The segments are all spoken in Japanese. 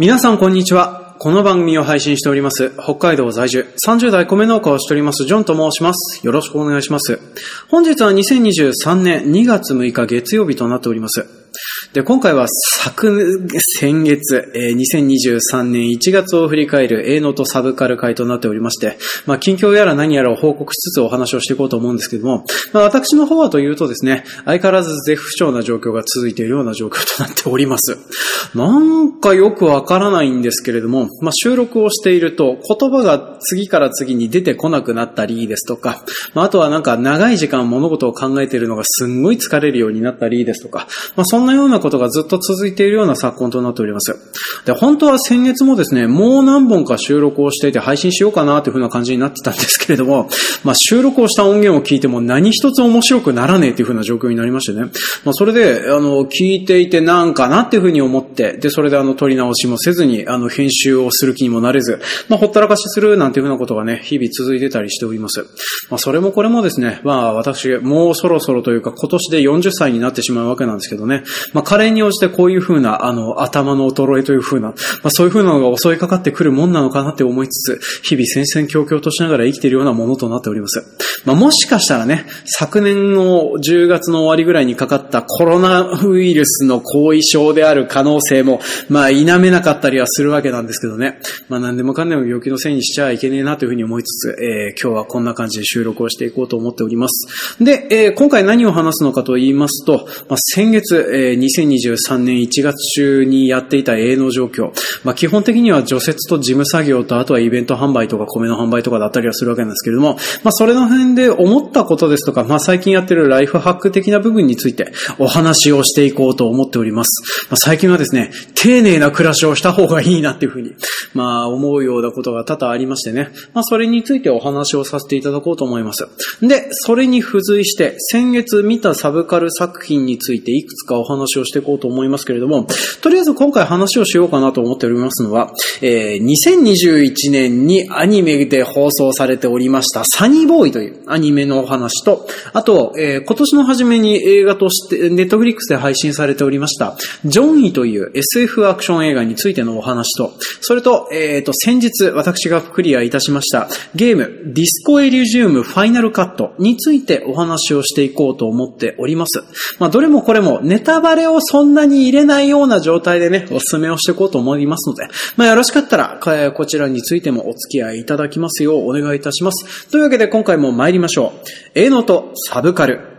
皆さんこんにちは。この番組を配信しております、北海道在住、30代米農家をしております、ジョンと申します。よろしくお願いします。本日は2023年2月6日月曜日となっております。で、今回は昨、先月、えー2023年1月を振り返る営農とサブカル会となっておりまして、まあ、近況やら何やらを報告しつつお話をしていこうと思うんですけども、まあ、私の方はというとですね、相変わらず絶不調な状況が続いているような状況となっております。なんかよくわからないんですけれども、まあ、収録をしていると言葉が次から次に出てこなくなったりですとか、まあ、あとはなんか長い時間物事を考えているのがすんごい疲れるようになったりですとか、まあ、そんなようなことがずっと続いているような昨今となっております。で、本当は先月もですね、もう何本か収録をしていて配信しようかなというふうな感じになってたんですけれども、まあ、収録をした音源を聞いても何一つ面白くならねえというふうな状況になりましてね。まあ、それで、あの、聞いていてなんかなっていうふうに思って、で、それであの、撮り直しもせずに、あの、編集をする気にもなれず、まあ、ほったらかしするなんていうふうなことがね、日々続いてたりしております。まあ、それもこれもですね、まあ、私、もうそろそろというか、今年で40歳になってしまうわけなんですけどね、まあ、加齢に応じてこういうふうな、あの、頭の衰えというふうな、まあ、そういうふうなのが襲いかかってくるもんなのかなって思いつつ、日々戦々恐々としながら生きているようなものとなっております。まあ、もしかしたらね、昨年の10月の終わりぐらいにかかったコロナウイルスの後遺症である可能性も、まあ、否めなかったりはするわけなんですけどね。まあ、何でもかんでも病気のせいにしちゃいけねえなというふうに思いつつ、えー今日はこんな感じで収録をしていこうと思っております。で、えー今回何を話すのかと言いますと、まあ、先月、えー2023年1月中にやっていた営農状況、まあ、基本的には除雪と事務作業と、あとはイベント販売とか米の販売とかだったりはするわけなんですけれども、まあ、それの辺で思ったことですとか、まあ、最近やってるライフハック的な部分についてお話をしていこうと思っております。まあ、最近はですね、ですね丁寧な暮らしをした方がいいなっていうふうに、まあ、思うようなことが多々ありましてね、まあ、それについてお話をさせていただこうと思います。で、それに付随して、先月見たサブカル作品についていくつかお話をしていこうと思いますけれども、とりあえず今回話をしようかなと思っておりますのは、えー2021年にアニメで放送されておりましたサニーボーイというアニメのお話と、あと、えー今年の初めに映画として、ネットフリックスで配信されておりました、ジョンイといういう SF アクション映画についてのお話と、それと、えっ、と、先日私がクリアいたしましたゲーム、ディスコエリュジウムファイナルカットについてお話をしていこうと思っております。まあ、どれもこれもネタバレをそんなに入れないような状態でね、お勧めをしていこうと思いますので、まあ、よろしかったら、こちらについてもお付き合いいただきますようお願いいたします。というわけで今回も参りましょう。営農とサブカル。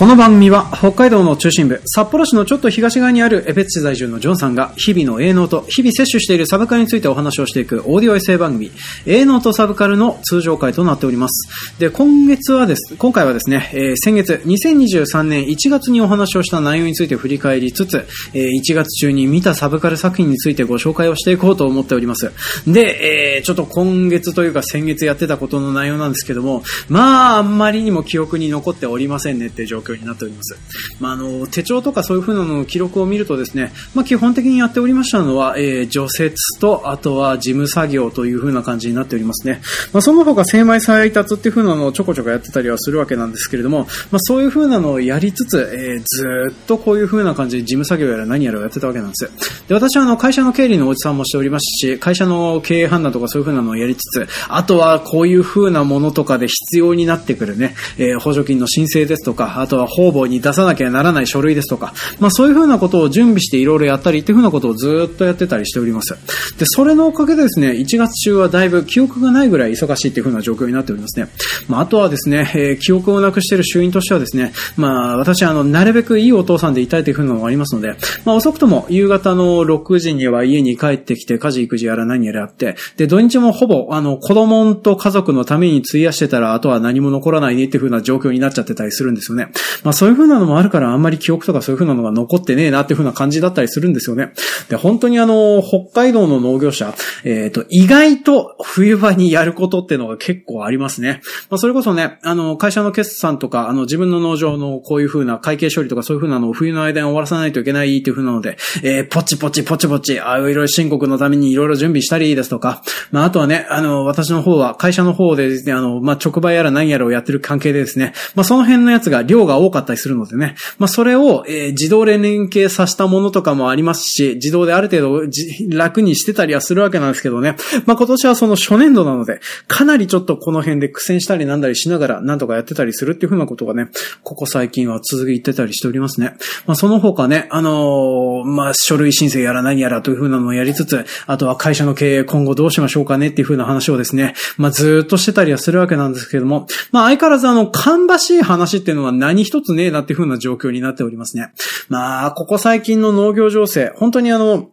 この番組は北海道の中心部、札幌市のちょっと東側にあるエペツ市在住のジョンさんが日々の営農と日々摂取しているサブカルについてお話をしていくオーディオエッセイ番組、営農とサブカルの通常回となっております。で、今月はです、今回はですね、えー先月2023年1月にお話をした内容について振り返りつつ、えー1月中に見たサブカル作品についてご紹介をしていこうと思っております。で、えーちょっと今月というか先月やってたことの内容なんですけども、まあ、あんまりにも記憶に残っておりませんねって状況になっております。まあ、あの、手帳とかそういう風なのの記録を見るとですね、まあ、基本的にやっておりましたのは、えー除雪と、あとは事務作業という風な感じになっておりますね。まあ、その他、精米配達っていう風なのをちょこちょこやってたりはするわけなんですけれども、まあ、そういう風なのをやりつつ、えーずっとこういう風な感じで事務作業やら何やらをやってたわけなんです。で、私はあの、会社の経理のおじさんもしておりますし、会社の経営判断とかそういう風なのをやりつつ、あとはこういう風なものとかで必要になってくるね、えー補助金の申請ですとか、あとはは方々に出さなきゃならない書類ですとか、まあそういう風なことを準備していろいろやったりっていう風なことをずっとやってたりしております。で、それのおかげでですね、1月中はだいぶ記憶がないぐらい忙しいっていう風な状況になっておりますね。まああとはですね、えー記憶をなくしている主因としてはですね、まあ私はあの、なるべくいいお父さんでいたいという風なのがありますので、まあ遅くとも夕方の6時には家に帰ってきて家事育児やら何やらやって、で、土日もほぼあの、子供と家族のために費やしてたら、あとは何も残らないねっていう風な状況になっちゃってたりするんですよね。まあそういう風なのもあるからあんまり記憶とかそういう風なのが残ってねえなっていう風な感じだったりするんですよね。で、本当にあの、北海道の農業者、えっ、ー、と、意外と冬場にやることっていうのが結構ありますね。まあそれこそね、あの、会社の決算とか、あの、自分の農場のこういう風な会計処理とかそういう風なのを冬の間に終わらさないといけないっていう風なので、えー、ポチポチポチポチ、あいろいろ申告のためにいろいろ準備したりですとか、まああとはね、あの、私の方は、会社の方でですね、あの、まあ直売やら何やらをやってる関係でですね、まあその辺のやつが量がが多かったりするのでね、まあそれを、えー、自動で連携させたものとかもありますし、自動である程度楽にしてたりはするわけなんですけどね、まあ今年はその初年度なので、かなりちょっとこの辺で苦戦したりなんだりしながら、なんとかやってたりするっていうふうなことがね、ここ最近は続いてたりしておりますね。まあその他ね、あのー、まあ書類申請やら何やらというふうなのをやりつつ、あとは会社の経営今後どうしましょうかねっていうふうな話をですね、まあずっとしてたりはするわけなんですけども、まあ相変わらずあの、芳しい話っていうのは何一つねえなっていうふうな状況になっておりますね。まあ、ここ最近の農業情勢、本当にあの、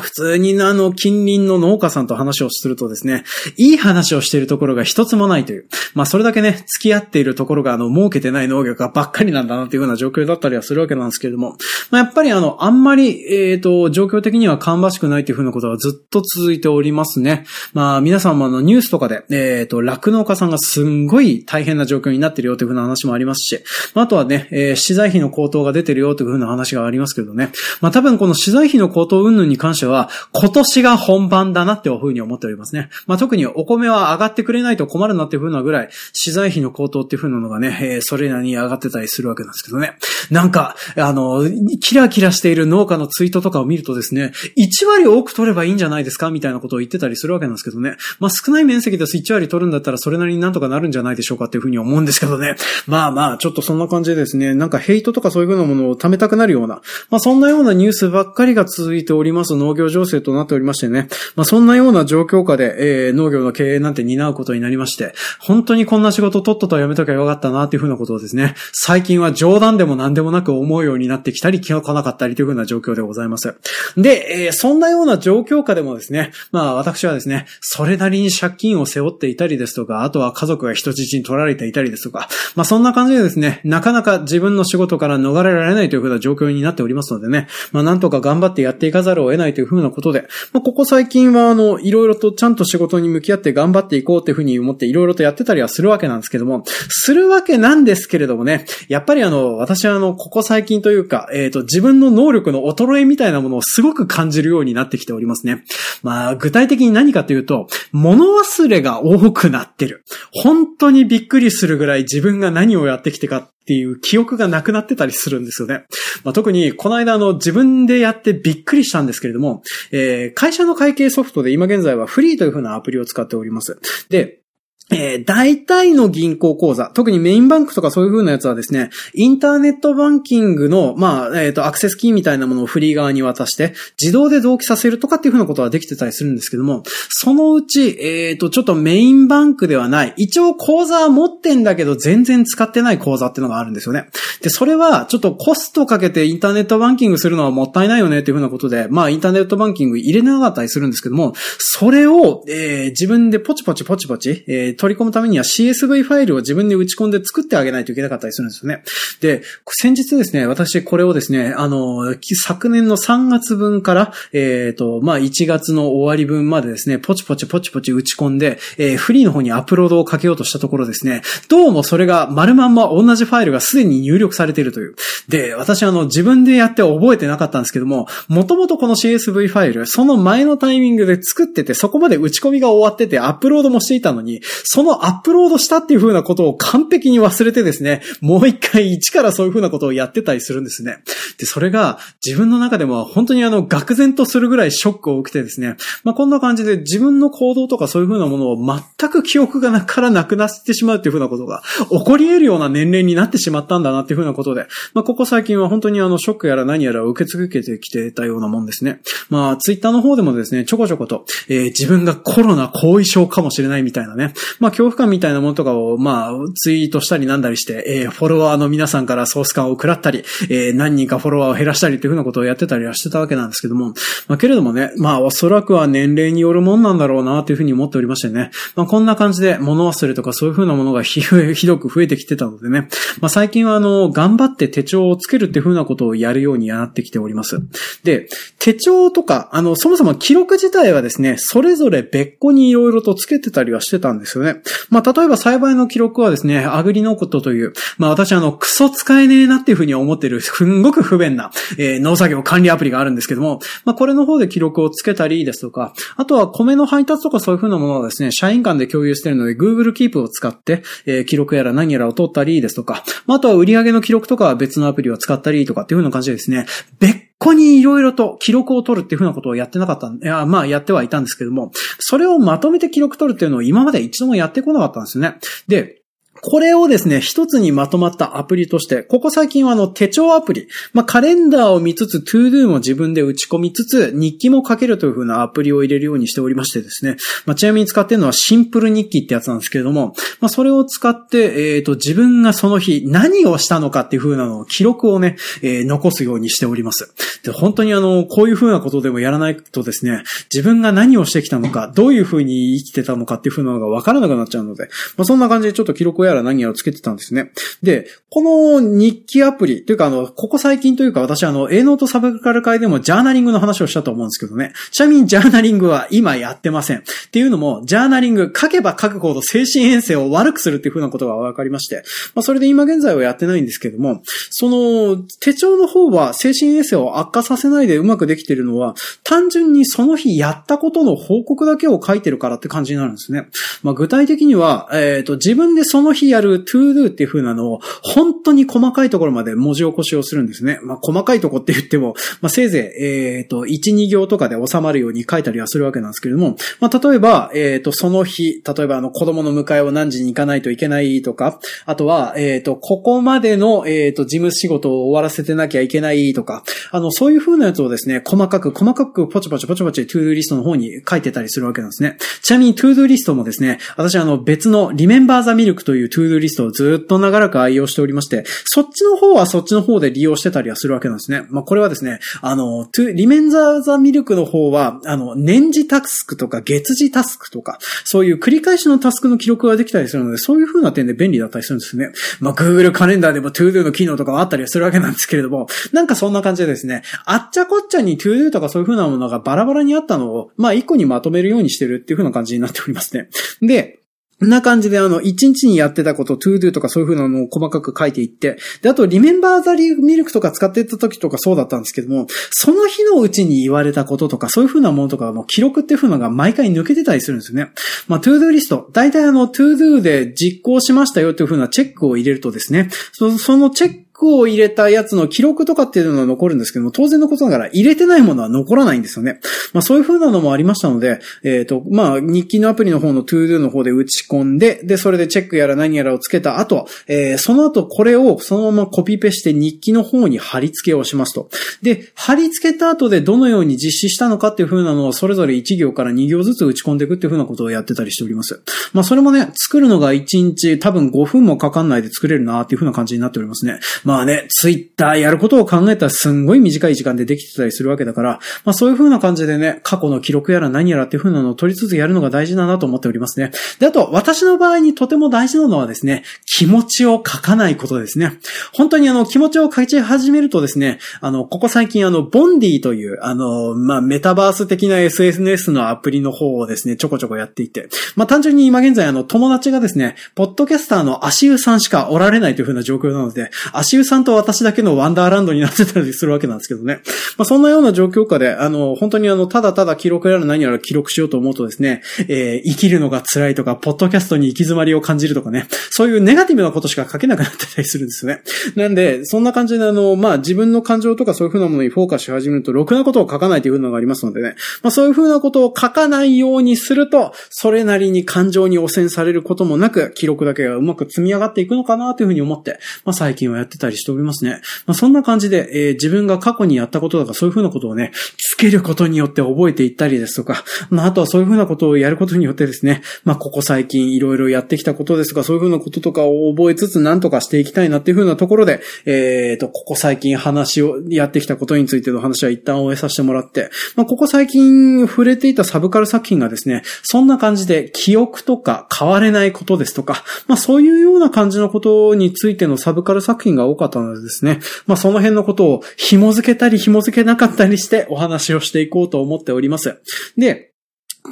普通にあの、近隣の農家さんと話をするとですね、いい話をしているところが一つもないという。まあ、それだけね、付き合っているところがあの、儲けてない農業がばっかりなんだなっていうような状況だったりはするわけなんですけれども、まあ、やっぱりあの、あんまり、えっ、ー、と、状況的には芳しくないというふうなことはずっと続いておりますね。まあ、皆さんもあの、ニュースとかで、えっ、ー、と、酪農家さんがすんごい大変な状況になってるよというふうな話もありますし、まあ、あとはね、えー、資材費の高騰が出てるよというふうな話がありますけどね。まあ、多分この資材費の高騰云々に関しては、は今年年が本番だなっていうふうに思っておりますね。まあ、特にお米は上がってくれないと困るなっていうふうなぐらい、資材費の高騰っていうふうなのがね、えー、それなりに上がってたりするわけなんですけどね。なんか、あの、キラキラしている農家のツイートとかを見るとですね、1割多く取ればいいんじゃないですかみたいなことを言ってたりするわけなんですけどね。まあ、少ない面積です1割取るんだったらそれなりになんとかなるんじゃないでしょうかっていうふうに思うんですけどね。まあまあ、ちょっとそんな感じでですね、なんかヘイトとかそういうふうなものを貯めたくなるような、まあそんなようなニュースばっかりが続いております農業情勢となっておりましてね。まあ、そんなような状況下で、えー、農業の経営なんて担うことになりまして、本当にこんな仕事とっととやめときゃよかったなっていうふうなことをですね、最近は冗談でも何でもなく思うようになってきたり、気が来なかったりというふうな状況でございます。で、えー、そんなような状況下でもですね、まあ私はですね、それなりに借金を背負っていたりですとか、あとは家族が人質に取られていたりですとか、まあそんな感じでですね、なかなか自分の仕事から逃れられないというふうな状況になっておりますのでね、まあなんとか頑張ってやっていかざるを得ないというふうなことで、まあここ最近はあの、いろいろとちゃんと仕事に向き合って頑張っていこうっていうふうに思っていろいろとやってたりはするわけなんですけども、するわけなんですけれどもね、やっぱりあの、私はあの、ここ最近というか、えっ、ー、と、自分の能力の衰えみたいなものをすごく感じるようになってきておりますね。まあ、具体的に何かというと、物忘れが多くなってる。本当にびっくりするぐらい自分が何をやってきてかっていう記憶がなくなってたりするんですよね。まあ、特に、この間の、自分でやってびっくりしたんですけれども、えー、会社の会計ソフトで今現在はフリーというふうなアプリを使っております。で、えー、大体の銀行口座、特にメインバンクとかそういう風なやつはですね、インターネットバンキングの、まあ、えっ、ー、と、アクセスキーみたいなものをフリー側に渡して、自動で同期させるとかっていう風なことはできてたりするんですけども、そのうち、えっ、ー、と、ちょっとメインバンクではない、一応口座は持ってんだけど全然使ってない口座っていうのがあるんですよね。で、それは、ちょっとコストかけてインターネットバンキングするのはもったいないよねっていう風なことで、まあ、インターネットバンキング入れなかったりするんですけども、それを、えー、自分でポチポチポチポチ、えー、取り込むためには CSV ファイルを自分で打ち込んで作ってあげないといけなかったりするんですよね。で、先日ですね、私これをですね、あの、昨年の3月分から、えっ、ー、と、まあ、1月の終わり分までですね、ポチポチポチポチ打ち込んで、えー、フリーの方にアップロードをかけようとしたところですね、どうもそれが丸まんま同じファイルがすでに入力されているという。で、私あの、自分でやって覚えてなかったんですけども、もともとこの CSV ファイル、その前のタイミングで作ってて、そこまで打ち込みが終わってて、アップロードもしていたのに、そのアップロードしたっていう風なことを完璧に忘れてですね、もう一回一からそういう風なことをやってたりするんですね。で、それが自分の中でも本当にあの、愕然とするぐらいショックを受けてですね、まあ、こんな感じで自分の行動とかそういう風なものを全く記憶がなからなくなってしまうっていう風なことが起こり得るような年齢になってしまったんだなっていう風なことで、まあ、ここ最近は本当にあの、ショックやら何やら受け続けてきてたようなもんですね。まあ、ツイッターの方でもですね、ちょこちょこと、えー、自分がコロナ後遺症かもしれないみたいなね、まあ、恐怖感みたいなものとかを、まあ、ツイートしたりなんだりして、えー、フォロワーの皆さんからソース感を食らったり、えー、何人かフォロワーを減らしたりっていうふうなことをやってたりはしてたわけなんですけども、まあ、けれどもね、まあ、おそらくは年齢によるもんなんだろうなというふうに思っておりましてね、まあ、こんな感じで物忘れとかそういうふうなものが ひどく増えてきてたのでね、まあ、最近はあの、頑張って手帳をつけるっていうふうなことをやるようになってきております。で、手帳とか、あの、そもそも記録自体はですね、それぞれ別個に色々とつけてたりはしてたんですよね。まあ、例えば栽培の記録はですね、アグリノートという、まあ、私あの、クソ使えねえなっていうふうに思ってる、すんごく不便な、えー、農作業管理アプリがあるんですけども、まあ、これの方で記録をつけたりですとか、あとは米の配達とかそういうふうなものはですね、社員間で共有してるので、Google Keep を使って、えー、記録やら何やらを取ったりですとか、まあ、あとは売上の記録とかは別のアプリを使ったりとかっていうふうな感じでですね、別ここにいろいろと記録を取るっていうふうなことをやってなかったんいや、まあやってはいたんですけども、それをまとめて記録取るっていうのを今まで一度もやってこなかったんですよね。で、これをですね、一つにまとまったアプリとして、ここ最近はあの手帳アプリ、まあ、カレンダーを見つつ、トゥードゥーも自分で打ち込みつつ、日記も書けるという風なアプリを入れるようにしておりましてですね、まあ、ちなみに使ってるのはシンプル日記ってやつなんですけれども、まあ、それを使って、えっ、ー、と、自分がその日何をしたのかっていう風なのを記録をね、えー、残すようにしております。で、本当にあの、こういう風なことでもやらないとですね、自分が何をしてきたのか、どういう風に生きてたのかっていう風なのがわからなくなっちゃうので、まあ、そんな感じでちょっと記録をやら何やらつけてたんですね。で、この日記アプリ、というかあの、ここ最近というか私あの、A ノートサブカル会でもジャーナリングの話をしたと思うんですけどね。ちなみにジャーナリングは今やってません。っていうのも、ジャーナリング書けば書くほど精神衛生を悪くするっていう風なことが分かりまして、まあそれで今現在はやってないんですけども、その、手帳の方は精神衛生を悪化させないでうまくできてるのは、単純にその日やったことの報告だけを書いてるからって感じになるんですね。まあ具体的には、えっ、ー、と、自分でその日やる to do っていう風なのを、本当に細かいところまで文字起こしをするんですね。まあ、細かいとこって言っても、まあ、せいぜい、えっ、ー、と、1、2行とかで収まるように書いたりはするわけなんですけれども、まあ、例えば、えっ、ー、と、その日、例えばあの、子供の迎えを何時に行かないといけないとか、あとは、えっ、ー、と、ここまでの、えっ、と、事務仕事を終わらせてなきゃいけないとか、あの、そういう風なやつをですね、細かく、細かく、ポチポチポチポチ、トゥードゥリストの方に書いてたりするわけなんですね。ちなみに、 ToDo リストもですね、私あの、別の、 Remember The Milk という ToDo リストをずっと長らく愛用しておりまして、そっちの方はそっちの方で利用してたりはするわけなんですね。まあ、これはですね、あの、 Remember The Milk の方は、あの、年次タスクとか月次タスクとか、そういう繰り返しのタスクの記録ができたりするので、そういう風な点で便利だったりするんですね。まあ、Google カレンダーでも ToDo の機能とかはあったりはするわけなんですけれども、なんかそんな感じでですね、あっちゃこっちゃに ToDo とかそういう風なものがバラバラにあったのを、まあ、一個にまとめるようにしてるっていう風な感じになっておりますね。で、んな感じで、あの、一日にやってたこと、to do とかそういう風なのを細かく書いていって、で、あと、リメンバーザリーミルクとか使っていった時とかそうだったんですけども、その日のうちに言われたこととか、そういう風なものとかの記録っていう風なのが毎回抜けてたりするんですよね。まあ、to do リスト、大体あの、to do で実行しましたよっていう風なチェックを入れるとですね、そそのチェックを入れたやつの記録とかっていうのは残るんですけども、当然のことながら入れてないものは残らないんですよね。まあそういう風なのもありましたので、えっ、ー、と、まあ日記のアプリの方の ToDo の方で打ち込んで、で、それでチェックやら何やらをつけた後、えー、その後これをそのままコピペして日記の方に貼り付けをしますと。で、貼り付けた後でどのように実施したのかっていう風なのをそれぞれ1行から2行ずつ打ち込んでいくっていう風なことをやってたりしております。まあそれもね、作るのが1日多分5分もかかんないで作れるなっていう風な感じになっておりますね。まあね、ツイったやることを考えたらすんごい短い時間でできてたりするわけだから、まあそういう風な感じでね、過去の記録やら何やらっていう風なのを取りつつやるのが大事だなと思っておりますね。で、あと、私の場合にとても大事なのはですね、気持ちを書かないことですね。本当にあの、気持ちを書き始めるとですね、あの、ここ最近あの、ボンディという、あの、まあ、メタバース的な SNS のアプリの方をですね、ちょこちょこやっていて、まあ、単純に今現在あの、友達がですね、ポッドキャスターの足湯さんしかおられないという風な状況なので、足湯さんと私だけのワンダーランドになってたりするわけなんですけどね。まあ、そんなような状況下で、あの、本当にあの、ただただ記録やら何やら記録しようと思うとですね、えー、生きるのが辛いとか、ポッドキャストに行き詰まりを感じるとかね、そういうネガティブなことしか書けなくなってたりするんですよね。なんで、そんな感じであの、まあ、自分の感情とかそういう風なものにフォーカスし始めると、ろくなことを書かないというのがありますのでね、まあ、そういう風なことを書かないようにすると、それなりに感情に汚染されることもなく、記録だけがうまく積み上がっていくのかなという風に思って、まあ、最近はやってたりしておりますね。まあ、そんな感じで、えー、自分が過去にやったこととかそういうふうなことをね、つけることによって覚えていったりですとか、まあ、あとはそういうふうなことをやることによってですね、まあ、ここ最近いろいろやってきたことですが、そういうふうなこととかを覚えつつ何とかしていきたいなっていうふうなところで、えっ、ー、と、ここ最近話を、やってきたことについての話は一旦終えさせてもらって、まあ、ここ最近触れていたサブカル作品がですね、そんな感じで記憶とか変われないことですとか、まあ、そういうような感じのことについてのサブカル作品が多かったのでですね、まあ、その辺のことを紐付けたり紐付けなかったりしてお話をしていこうと思っております。で、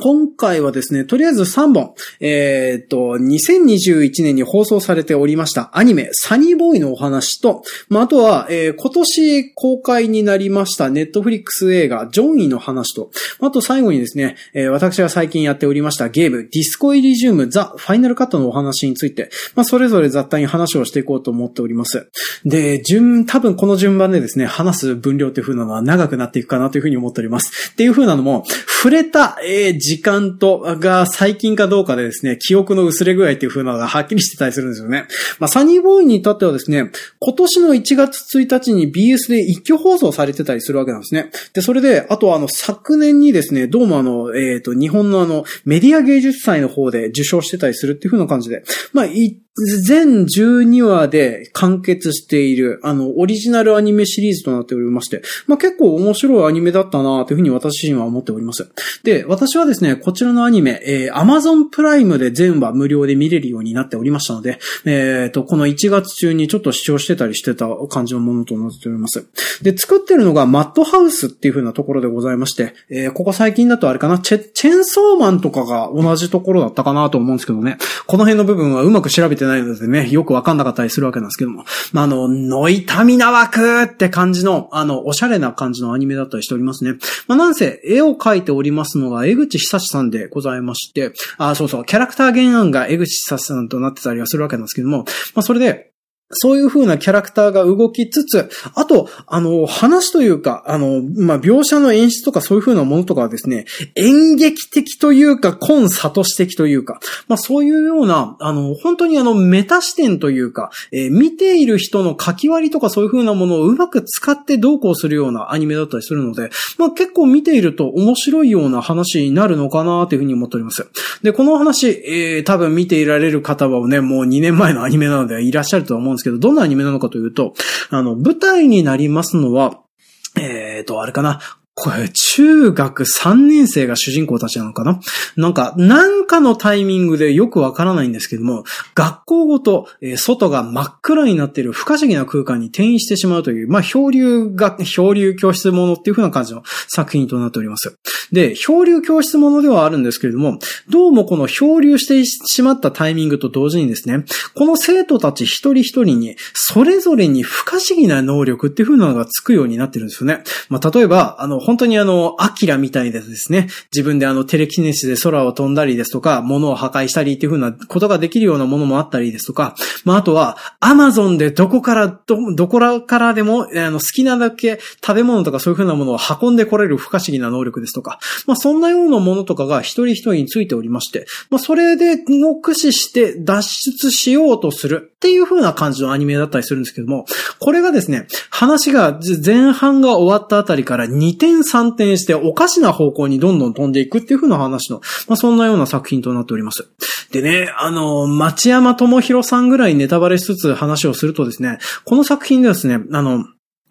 今回はですね、とりあえず3本、えっ、と、2021年に放送されておりましたアニメ、サニーボーイのお話と、まあ、あとは、えー、今年公開になりましたネットフリックス映画、ジョンイの話と、あと最後にですね、えー、私が最近やっておりましたゲーム、ディスコイリジウム、ザ・ファイナルカットのお話について、まあ、それぞれ雑多に話をしていこうと思っております。で、順、多分この順番でですね、話す分量っていう風なのは長くなっていくかなという風に思っております。っていう風なのも、触れた、えー、時間と、が最近かどうかでですね、記憶の薄れ具合っていう風なのがはっきりしてたりするんですよね。まあ、サニーボーイに至ってはですね、今年の1月1日に BS で一挙放送されてたりするわけなんですね。で、それで、あとあの、昨年にですね、どうもあの、えっ、ー、と、日本のあの、メディア芸術祭の方で受賞してたりするっていう風な感じで、まあ、全12話で完結している、あの、オリジナルアニメシリーズとなっておりまして、まあ、結構面白いアニメだったなというふうに私自身は思っております。で、私はですね、こちらのアニメ、えー、Amazon プライムで全話無料で見れるようになっておりましたので、えっ、ー、と、この1月中にちょっと視聴してたりしてた感じのものとなっております。で、作ってるのがマットハウスっていう風なところでございまして、えー、ここ最近だとあれかな、チェ、チェンソーマンとかが同じところだったかなと思うんですけどね、この辺の部分はうまく調べてないのでね、よくわかんなかったりするわけなんですけども。まあ、あの、ノイタミナ枠って感じの、あの、おしゃれな感じのアニメだったりしておりますね。まあ、なんせ、絵を描いておりますのが、江口久志さんでございまして、あ、そうそう、キャラクター原案が江口久志さんとなってたりはするわけなんですけども、まあ、それで、そういう風なキャラクターが動きつつ、あと、あの、話というか、あの、まあ、描写の演出とかそういう風なものとかはですね、演劇的というか、コンサトシ的というか、まあ、そういうような、あの、本当にあの、メタ視点というか、えー、見ている人の書き割りとかそういう風なものをうまく使ってどうこうするようなアニメだったりするので、まあ、結構見ていると面白いような話になるのかなという風に思っております。で、この話、えー、多分見ていられる方はね、もう2年前のアニメなのでいらっしゃると思うんですけど、どんなアニメなのかというと、あの、舞台になりますのは、えっ、ー、と、あれかな。これ、中学3年生が主人公たちなのかな？なんか、なんかのタイミングでよくわからないんですけども、学校ごと、えー、外が真っ暗になっている不可思議な空間に転移してしまうという、まあ、漂流が、漂流教室ものっていう風な感じの作品となっております。で、漂流教室ものではあるんですけれども、どうもこの漂流してしまったタイミングと同時にですね、この生徒たち一人一人に、それぞれに不可思議な能力っていう風なのがつくようになってるんですよね。まあ、例えば、あの、本当にあの、アキラみたいですね、自分であの、テレキネシスで空を飛んだりですとか、物を破壊したりっていう風なことができるようなものもあったりですとか、まあ、あとは、アマゾンでどこから、ど、どこらからでも、あの、好きなだけ食べ物とかそういう風なものを運んでこれる不可思議な能力ですとか、まあ、そんなようなものとかが一人一人についておりまして、まあ、それで、の駆使して脱出しようとする。っていう風な感じのアニメだったりするんですけども、これがですね、話が前半が終わったあたりから2点3点しておかしな方向にどんどん飛んでいくっていう風な話の、まあ、そんなような作品となっております。でね、あの、町山智博さんぐらいネタバレしつつ話をするとですね、この作品でですね、あの、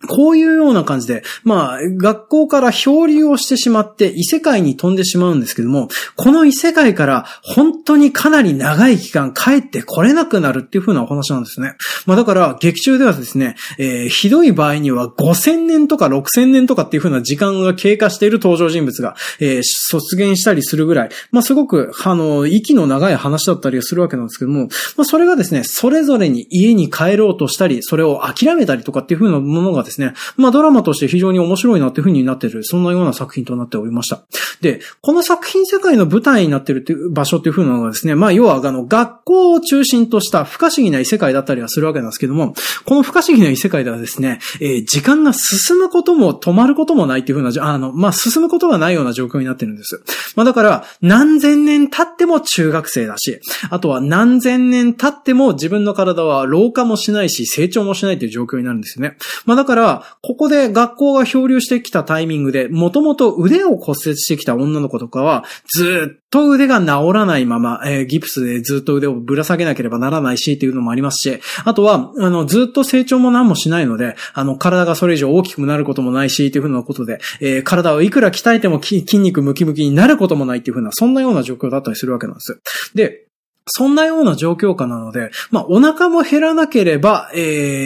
こういうような感じで、まあ、学校から漂流をしてしまって異世界に飛んでしまうんですけども、この異世界から本当にかなり長い期間帰ってこれなくなるっていう風なお話なんですね。まあだから、劇中ではですね、えー、ひどい場合には5000年とか6000年とかっていう風な時間が経過している登場人物が、えー、卒業したりするぐらい、まあすごく、あの、息の長い話だったりするわけなんですけども、まあそれがですね、それぞれに家に帰ろうとしたり、それを諦めたりとかっていう風なものがですね、ですねまあドラマとして非常に面白いなっていう風になってる、そんなような作品となっておりました。で、この作品世界の舞台になってるっていう場所っていう風なのがですね、まあ要はあの学校を中心とした不可思議な異世界だったりはするわけなんですけども、この不可思議な異世界ではですね、えー、時間が進むことも止まることもないっていう風な、あの、まあ進むことがないような状況になってるんです。まあだから、何千年経っても中学生だし、あとは何千年経っても自分の体は老化もしないし成長もしないという状況になるんですよね。まあだから、ら、ここで学校が漂流してきたタイミングで、もともと腕を骨折してきた女の子とかは、ずっと腕が治らないまま、えー、ギプスでずっと腕をぶら下げなければならないしっていうのもありますし、あとは、あの、ずっと成長も何もしないので、あの、体がそれ以上大きくなることもないし、っていうふうなことで、えー、体をいくら鍛えても筋肉ムキムキになることもないっていうふうな、そんなような状況だったりするわけなんです。で、そんなような状況下なので、まあ、お腹も減らなければ、え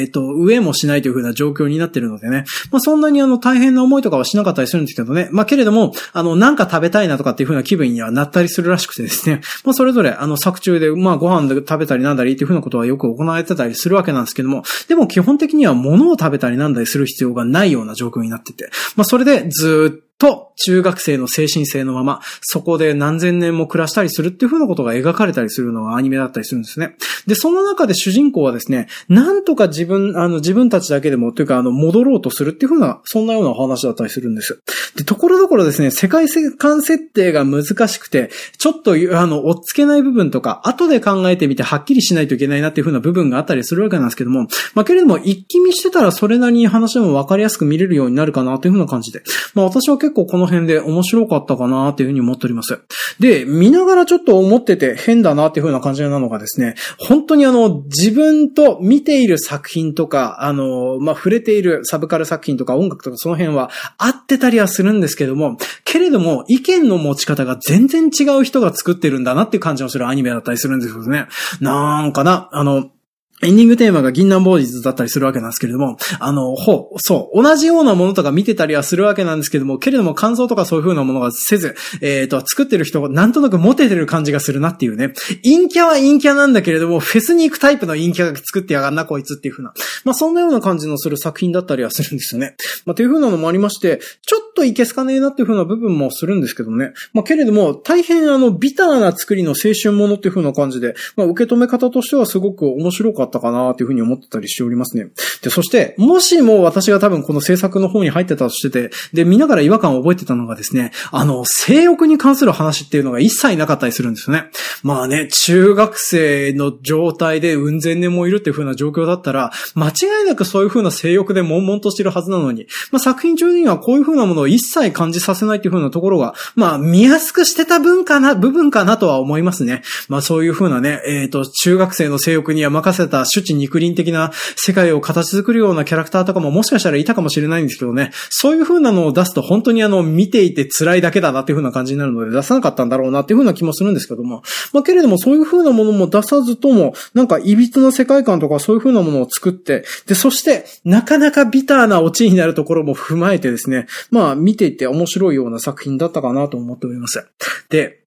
っ、ー、と、上もしないというふうな状況になってるのでね、まあ、そんなにあの、大変な思いとかはしなかったりするんですけどね、まあ、けれども、あの、なんか食べたいなとかっていうふうな気分にはなったりするらしくてですね、まあ、それぞれ、あの、作中で、まあ、ご飯で食べたりなんだりっていうふうなことはよく行われてたりするわけなんですけども、でも基本的には物を食べたりなんだりする必要がないような状況になってて、まあ、それでずっとと、中学生の精神性のまま、そこで何千年も暮らしたりするっていう風なことが描かれたりするのがアニメだったりするんですね。で、その中で主人公はですね、なんとか自分、あの、自分たちだけでも、というか、あの、戻ろうとするっていう風な、そんなようなお話だったりするんです。で、ところどころですね、世界観設定が難しくて、ちょっと、あの、追っつけない部分とか、後で考えてみてはっきりしないといけないなっていう風な部分があったりするわけなんですけども、まあ、けれども、一気見してたらそれなりに話もわかりやすく見れるようになるかなという風な感じで、まあ、私は結結構この辺で面白かったかなっていうふうに思っております。で、見ながらちょっと思ってて変だなっていうふうな感じなのがですね、本当にあの、自分と見ている作品とか、あの、まあ、触れているサブカル作品とか音楽とかその辺は合ってたりはするんですけども、けれども、意見の持ち方が全然違う人が作ってるんだなっていう感じのするアニメだったりするんですけどね。なんかな、あの、エンディングテーマが銀杏ボーイズだったりするわけなんですけれども、あの、ほう、そう、同じようなものとか見てたりはするわけなんですけども、けれども感想とかそういう風なものがせず、えっ、ー、と、作ってる人がなんとなくモテてる感じがするなっていうね。陰キャは陰キャなんだけれども、フェスに行くタイプの陰キャが作ってやがんな、こいつっていう風な。まあ、そんなような感じのする作品だったりはするんですよね。まあ、という風なのもありまして、ちょっといけすかねえなっていう風な部分もするんですけどね。まあ、けれども、大変あの、ビターな作りの青春ものっていう風な感じで、まあ、受け止め方としてはすごく面白かったたかなっていう風に思ってたりしておりますね。で、そして、もしも私が多分この制作の方に入ってたとしてて、で、見ながら違和感を覚えてたのがですね、あの、性欲に関する話っていうのが一切なかったりするんですよね。まあね、中学生の状態で運善年もいるっていう風な状況だったら、間違いなくそういう風な性欲で悶々としてるはずなのに、まあ作品中にはこういう風なものを一切感じさせないっていう風なところが、まあ見やすくしてた分かな、部分かなとは思いますね。まあそういう風なね、えっ、ー、と、中学生の性欲には任せた主治肉林的な世界を形作るようなキャラクターとかももしかしたらいたかもしれないんですけどね、そういう風なのを出すと本当にあの、見ていて辛いだけだなっていう風な感じになるので出さなかったんだろうなっていう風な気もするんですけども、まあけれどもそういう風なものも出さずとも、なんか歪な世界観とかそういう風なものを作って、で、そして、なかなかビターなオチになるところも踏まえてですね、まあ見ていて面白いような作品だったかなと思っております。で、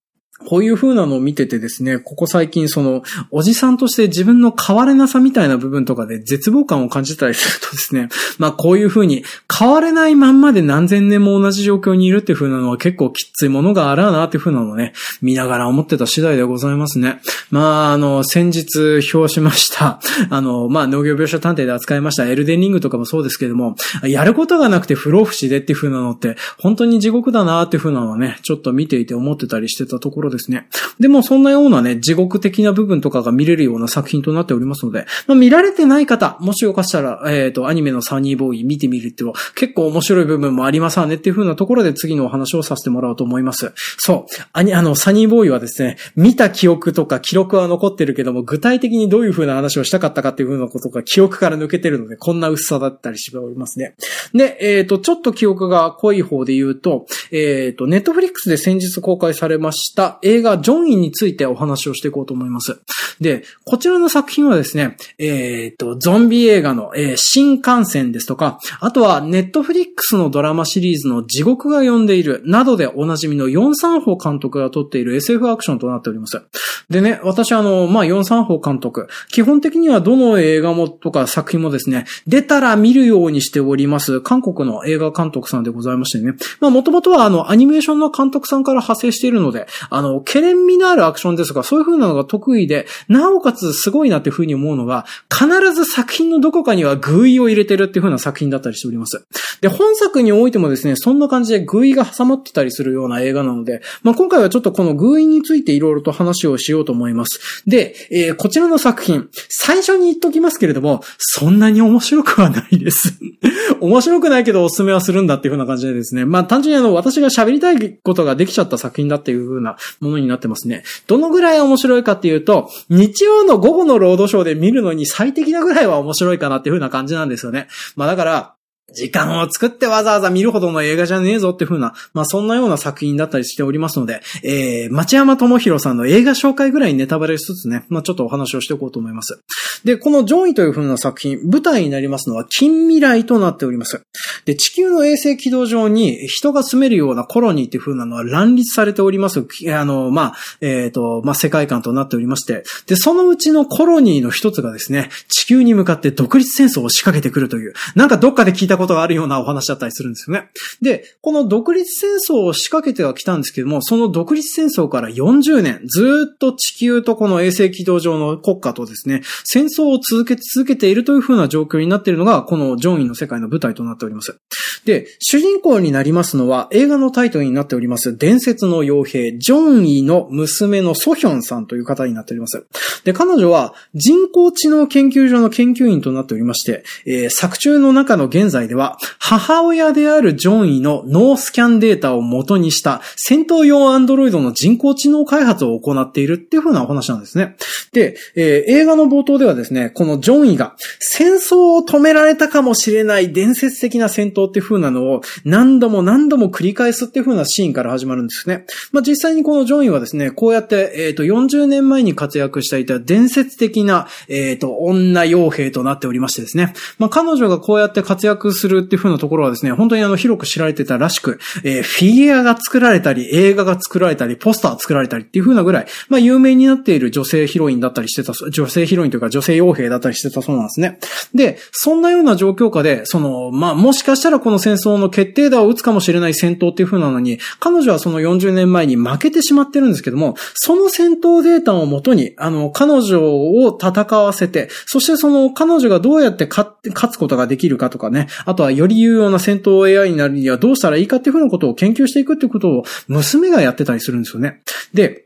こういう風なのを見ててですね、ここ最近その、おじさんとして自分の変われなさみたいな部分とかで絶望感を感じたりするとですね、まあこういう風に変われないまんまで何千年も同じ状況にいるっていう風なのは結構きついものがあるなっていう風なのをね、見ながら思ってた次第でございますね。まああの、先日表しました、あの、まあ農業描写探偵で扱いましたエルデンリングとかもそうですけども、やることがなくて不老不死でっていう風なのって本当に地獄だなっていう風なのはね、ちょっと見ていて思ってたりしてたところですね。でもそんなようなね、地獄的な部分とかが見れるような作品となっておりますので、まあ、見られてない方、もしよかしたら、えっ、ー、と、アニメのサニーボーイ見てみるっては結構面白い部分もありますわねっていう風なところで次のお話をさせてもらおうと思います。そう。あに、あの、サニーボーイはですね、見た記憶とか記録は残ってるけども、具体的にどういう風な話をしたかったかっていう風なことが記憶から抜けてるので、こんな薄さだったりしておりますね。で、えっ、ー、と、ちょっと記憶が濃い方で言うと、えっ、ー、と、ネットフリックスで先日公開されました映画ジョンインについてお話をしていこうと思います。で、こちらの作品はですね、えっ、と、ゾンビ映画の、えー、新幹線ですとか、あとはネットフリックスのドラマシリーズの地獄が呼んでいるなどでおなじみの4三法監督が撮っている SF アクションとなっております。でね、私あの、まあ、4三法監督、基本的にはどの映画もとか作品もですね、出たら見るようにしております、韓国の映画監督さんでございましてね。まあ、もともとはあの、アニメーションの監督さんから派生しているので、あの、懸念味のあるアクションですとか、そういう風なのが得意で、なおかつすごいなっていう風に思うのが、必ず作品のどこかには偶意を入れてるっていう風な作品だったりしております。で、本作においてもですね、そんな感じで偶意が挟まってたりするような映画なので、まあ、今回はちょっとこの偶意についていろいろと話をしようと思います。で、えー、こちらの作品、最初に言っときますけれども、そんなに面白くはないです 面白くないけどおすすめはするんだっていう風な感じでですね、まあ単純にあの、私が喋りたいことができちゃった作品だっていう風なものになってますね。どのぐらい面白いかっていうと、日曜の午後のロードショーで見るのに最適なぐらいは面白いかなっていう風な感じなんですよね。まあだから、時間を作ってわざわざ見るほどの映画じゃねえぞっていう風な、まあそんなような作品だったりしておりますので、えー、町山智博さんの映画紹介ぐらいネタバレしつつね、まあちょっとお話をしておこうと思います。で、このジョンイという風な作品、舞台になりますのは近未来となっております。で、地球の衛星軌道上に人が住めるようなコロニーっていう風なのは乱立されております。あの、まあ、えっ、ー、と、まあ世界観となっておりまして、で、そのうちのコロニーの一つがですね、地球に向かって独立戦争を仕掛けてくるという、なんかどっかで聞いたことがあるようなお話だったりするんですよね。で、この独立戦争を仕掛けては来たんですけども、その独立戦争から40年、ずっと地球とこの衛星軌道上の国家とですね、戦争を続け続けているというふうな状況になっているのが、このジョンイの世界の舞台となっております。で、主人公になりますのは、映画のタイトルになっております、伝説の傭兵、ジョンイの娘のソヒョンさんという方になっております。で、彼女は人工知能研究所の研究員となっておりまして、えー、作中の中の現在では、母親であるジョンイのノースキャンデータを元にした戦闘用アンドロイドの人工知能開発を行っているっていう風なお話なんですね。で、えー、映画の冒頭ではですね、このジョンイが戦争を止められたかもしれない伝説的な戦闘っていう風なのを何度も何度も繰り返すっていう風なシーンから始まるんですね。まあ、実際にこのジョンはですね、こうやって、えっ、ー、と、40年前に活躍していた伝説的な、えっ、ー、と、女傭兵となっておりましてですね。まあ、彼女がこうやって活躍するっていう風なところはですね、本当にあの、広く知られてたらしく、えー、フィギュアが作られたり、映画が作られたり、ポスター作られたりっていう風なぐらい、まあ、有名になっている女性ヒロインだったりしてた、女性ヒロインというか女性傭兵だったりしてたそうなんですね。で、そんなような状況下で、その、まあ、もしかしたらこの戦争の決定打を打つかもしれない戦闘っていう風なのに、彼女はその40年前に負けてしまってるんですけども、その戦闘データをもとに、あの、彼女を戦わせて、そしてその彼女がどうやって勝つことができるかとかね、あとはより有用な戦闘 AI になるにはどうしたらいいかっていう風なことを研究していくっていうことを娘がやってたりするんですよね。で、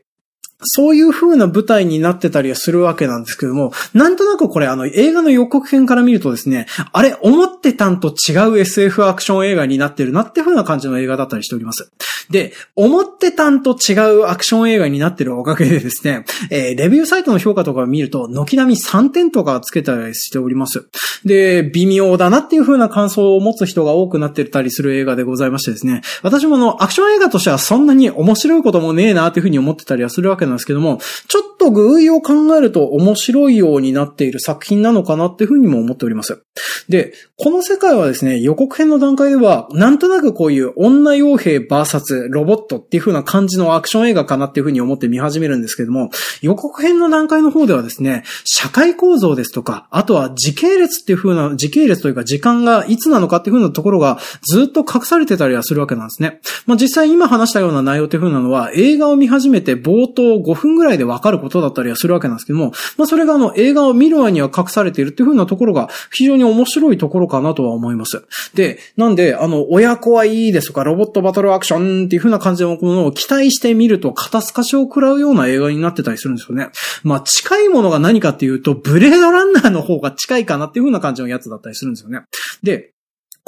そういう風な舞台になってたりはするわけなんですけども、なんとなくこれあの映画の予告編から見るとですね、あれ、思ってたんと違う SF アクション映画になってるなっていう風な感じの映画だったりしております。で、思ってたんと違うアクション映画になってるおかげでですね、えー、レビューサイトの評価とかを見ると、軒並み3点とかつけたりしております。で、微妙だなっていう風な感想を持つ人が多くなってたりする映画でございましてですね、私もあの、アクション映画としてはそんなに面白いこともねえなっていう風に思ってたりはするわけなんですけども、ちょっと偶意を考えると面白いようになっている作品なのかなっていうふうにも思っております。で、この世界はですね、予告編の段階では、なんとなくこういう女傭兵バーサスロボットっていう風な感じのアクション映画かなっていう風に思って見始めるんですけども、予告編の段階の方ではですね、社会構造ですとか、あとは時系列っていう風な、時系列というか時間がいつなのかっていう風なところがずっと隠されてたりはするわけなんですね。まあ実際今話したような内容っていう風なのは、映画を見始めて冒頭5分ぐらいでわかることだったりはするわけなんですけども、まあそれがあの映画を見る前には隠されているっていう風なところが非常に面白いところかなとは思います。で、なんで、あの、親子はいいですとか、ロボットバトルアクションっていう風な感じのものを期待してみると、肩透かしを食らうような映画になってたりするんですよね。まあ、近いものが何かっていうと、ブレードランナーの方が近いかなっていう風な感じのやつだったりするんですよね。で、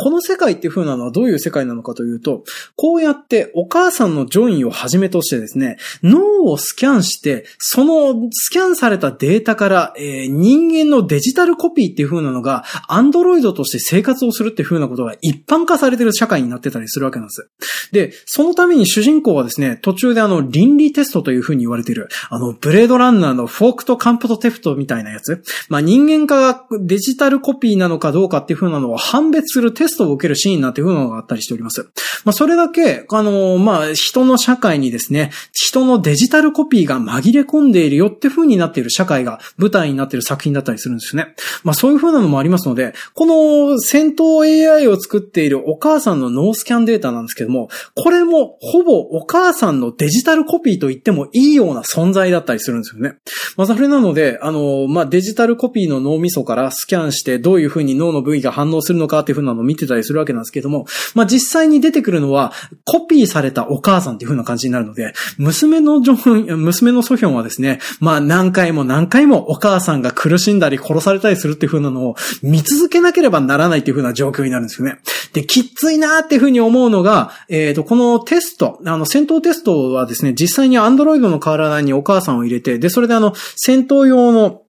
この世界っていう風なのはどういう世界なのかというと、こうやってお母さんのジョインをはじめとしてですね、脳をスキャンして、そのスキャンされたデータから、えー、人間のデジタルコピーっていう風なのが、アンドロイドとして生活をするっていう風なことが一般化されてる社会になってたりするわけなんです。で、そのために主人公はですね、途中であの、倫理テストという風に言われている、あの、ブレードランナーのフォークとカンプとテフトみたいなやつ、まあ、人間化がデジタルコピーなのかどうかっていう風なのを判別するテテストを受けるシーンなんていうのがあったりしております。まあ、それだけ、あのー、まあ、人の社会にですね、人のデジタルコピーが紛れ込んでいるよって風になっている社会が舞台になっている作品だったりするんですよね。まあ、そういう風なのもありますので、この戦闘 AI を作っているお母さんのノースキャンデータなんですけども、これもほぼお母さんのデジタルコピーと言ってもいいような存在だったりするんですよね。まあ、それなので、あのー、まあ、デジタルコピーの脳みそからスキャンしてどういう風に脳の部位が反応するのかっていう風なのを見てたりするわけなんですけども、まあ、実際に出てくるのは、コピーされたお母さんっていう風な感じになるので、娘のジョン、娘のソヒョンはですね、まあ、何回も何回もお母さんが苦しんだり殺されたりするっていう風なのを見続けなければならないっていう風な状況になるんですよね。で、きっついなーっていう風に思うのが、えっ、ー、と、このテスト、あの、戦闘テストはですね、実際にアンドロイドの体にお母さんを入れて、で、それであの、戦闘用の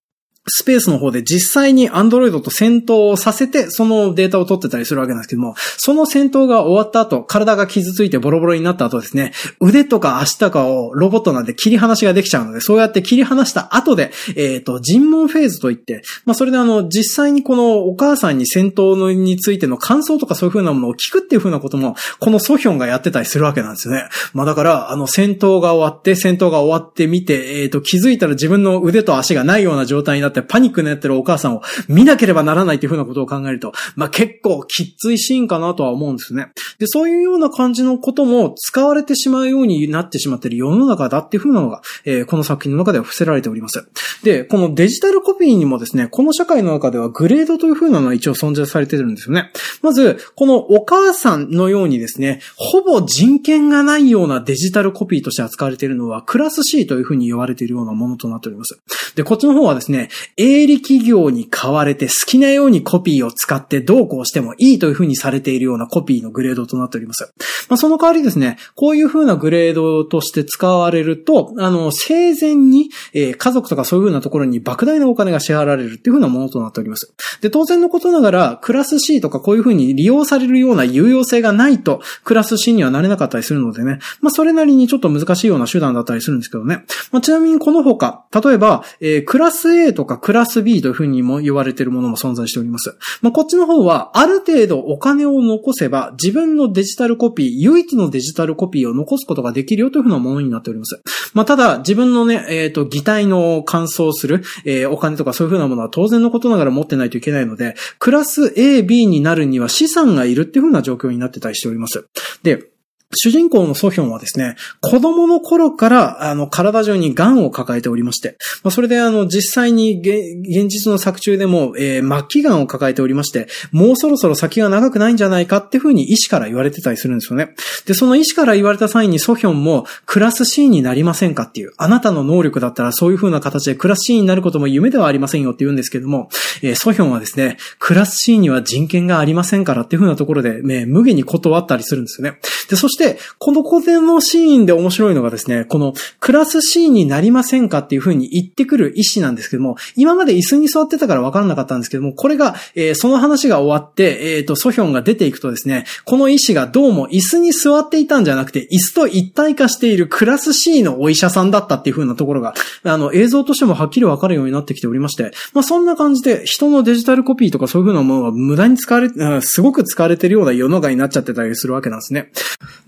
スペースの方で実際に Android と戦闘をさせて、そのデータを取ってたりするわけなんですけども、その戦闘が終わった後、体が傷ついてボロボロになった後ですね、腕とか足とかをロボットなんで切り離しができちゃうので、そうやって切り離した後で、えっ、ー、と、尋問フェーズといって、まあ、それであの、実際にこのお母さんに戦闘のについての感想とかそういう風なものを聞くっていう風なことも、このソヒョンがやってたりするわけなんですよね。まあ、だから、あの、戦闘が終わって、戦闘が終わってみて、えっ、ー、と、気づいたら自分の腕と足がないような状態になってパニックになってるお母さんを見なければならないというふうなことを考えると、まあ結構きついシーンかなとは思うんですね。で、そういうような感じのことも使われてしまうようになってしまっている世の中だっていうふうなのが、えー、この作品の中では伏せられております。で、このデジタルコピーにもですね、この社会の中ではグレードというふうなのは一応存在されてるんですよね。まず、このお母さんのようにですね、ほぼ人権がないようなデジタルコピーとして扱われているのは、クラス C というふうに言われているようなものとなっております。で、こっちの方はですね、営利企業に買われて好きなようにコピーを使ってどうこうしてもいいというふうにされているようなコピーのグレードとなっております。まあ、その代わりですね、こういうふうなグレードとして使われると、あの、生前に、えー、家族とかそういうふうなところに莫大なお金が支払われるっていうふうなものとなっております。で、当然のことながら、クラス C とかこういうふうに利用されるような有用性がないと、クラス C にはなれなかったりするのでね、まあ、それなりにちょっと難しいような手段だったりするんですけどね。まあ、ちなみにこの他、例えば、えー、クラス A とかクラス B というふうにも言われているものも存在しております。まあ、こっちの方は、ある程度お金を残せば、自分のデジタルコピー、唯一のデジタルコピーを残すことができるよというふうなものになっております。まあ、ただ、自分のね、えっ、ー、と、擬態の乾燥する、えー、お金とかそういうふうなものは当然のことながら持ってないといけないので、クラス A、B になるには資産がいるっていうふうな状況になってたりしております。で、主人公のソヒョンはですね、子供の頃から、あの、体中に癌を抱えておりまして、まあ、それであの、実際に現実の作中でも、えー、末期癌を抱えておりまして、もうそろそろ先が長くないんじゃないかっていうふうに医師から言われてたりするんですよね。で、その医師から言われた際にソヒョンも、クラス C になりませんかっていう、あなたの能力だったらそういうふうな形でクラス C になることも夢ではありませんよって言うんですけども、えー、ソヒョンはですね、クラス C には人権がありませんからっていうふうなところで、ね、無限に断ったりするんですよね。で、そして、このこでのシーンで面白いのがですね、このクラス C になりませんかっていう風に言ってくる医師なんですけども、今まで椅子に座ってたから分からなかったんですけども、これが、えー、その話が終わって、えっ、ー、と、ソヒョンが出ていくとですね、この医師がどうも椅子に座っていたんじゃなくて、椅子と一体化しているクラス C のお医者さんだったっていう風なところが、あの、映像としてもはっきり分かるようになってきておりまして、まあそんな感じで人のデジタルコピーとかそういう風なものが無駄に使われ、すごく使われてるような世の中になっちゃってたりするわけなんですね。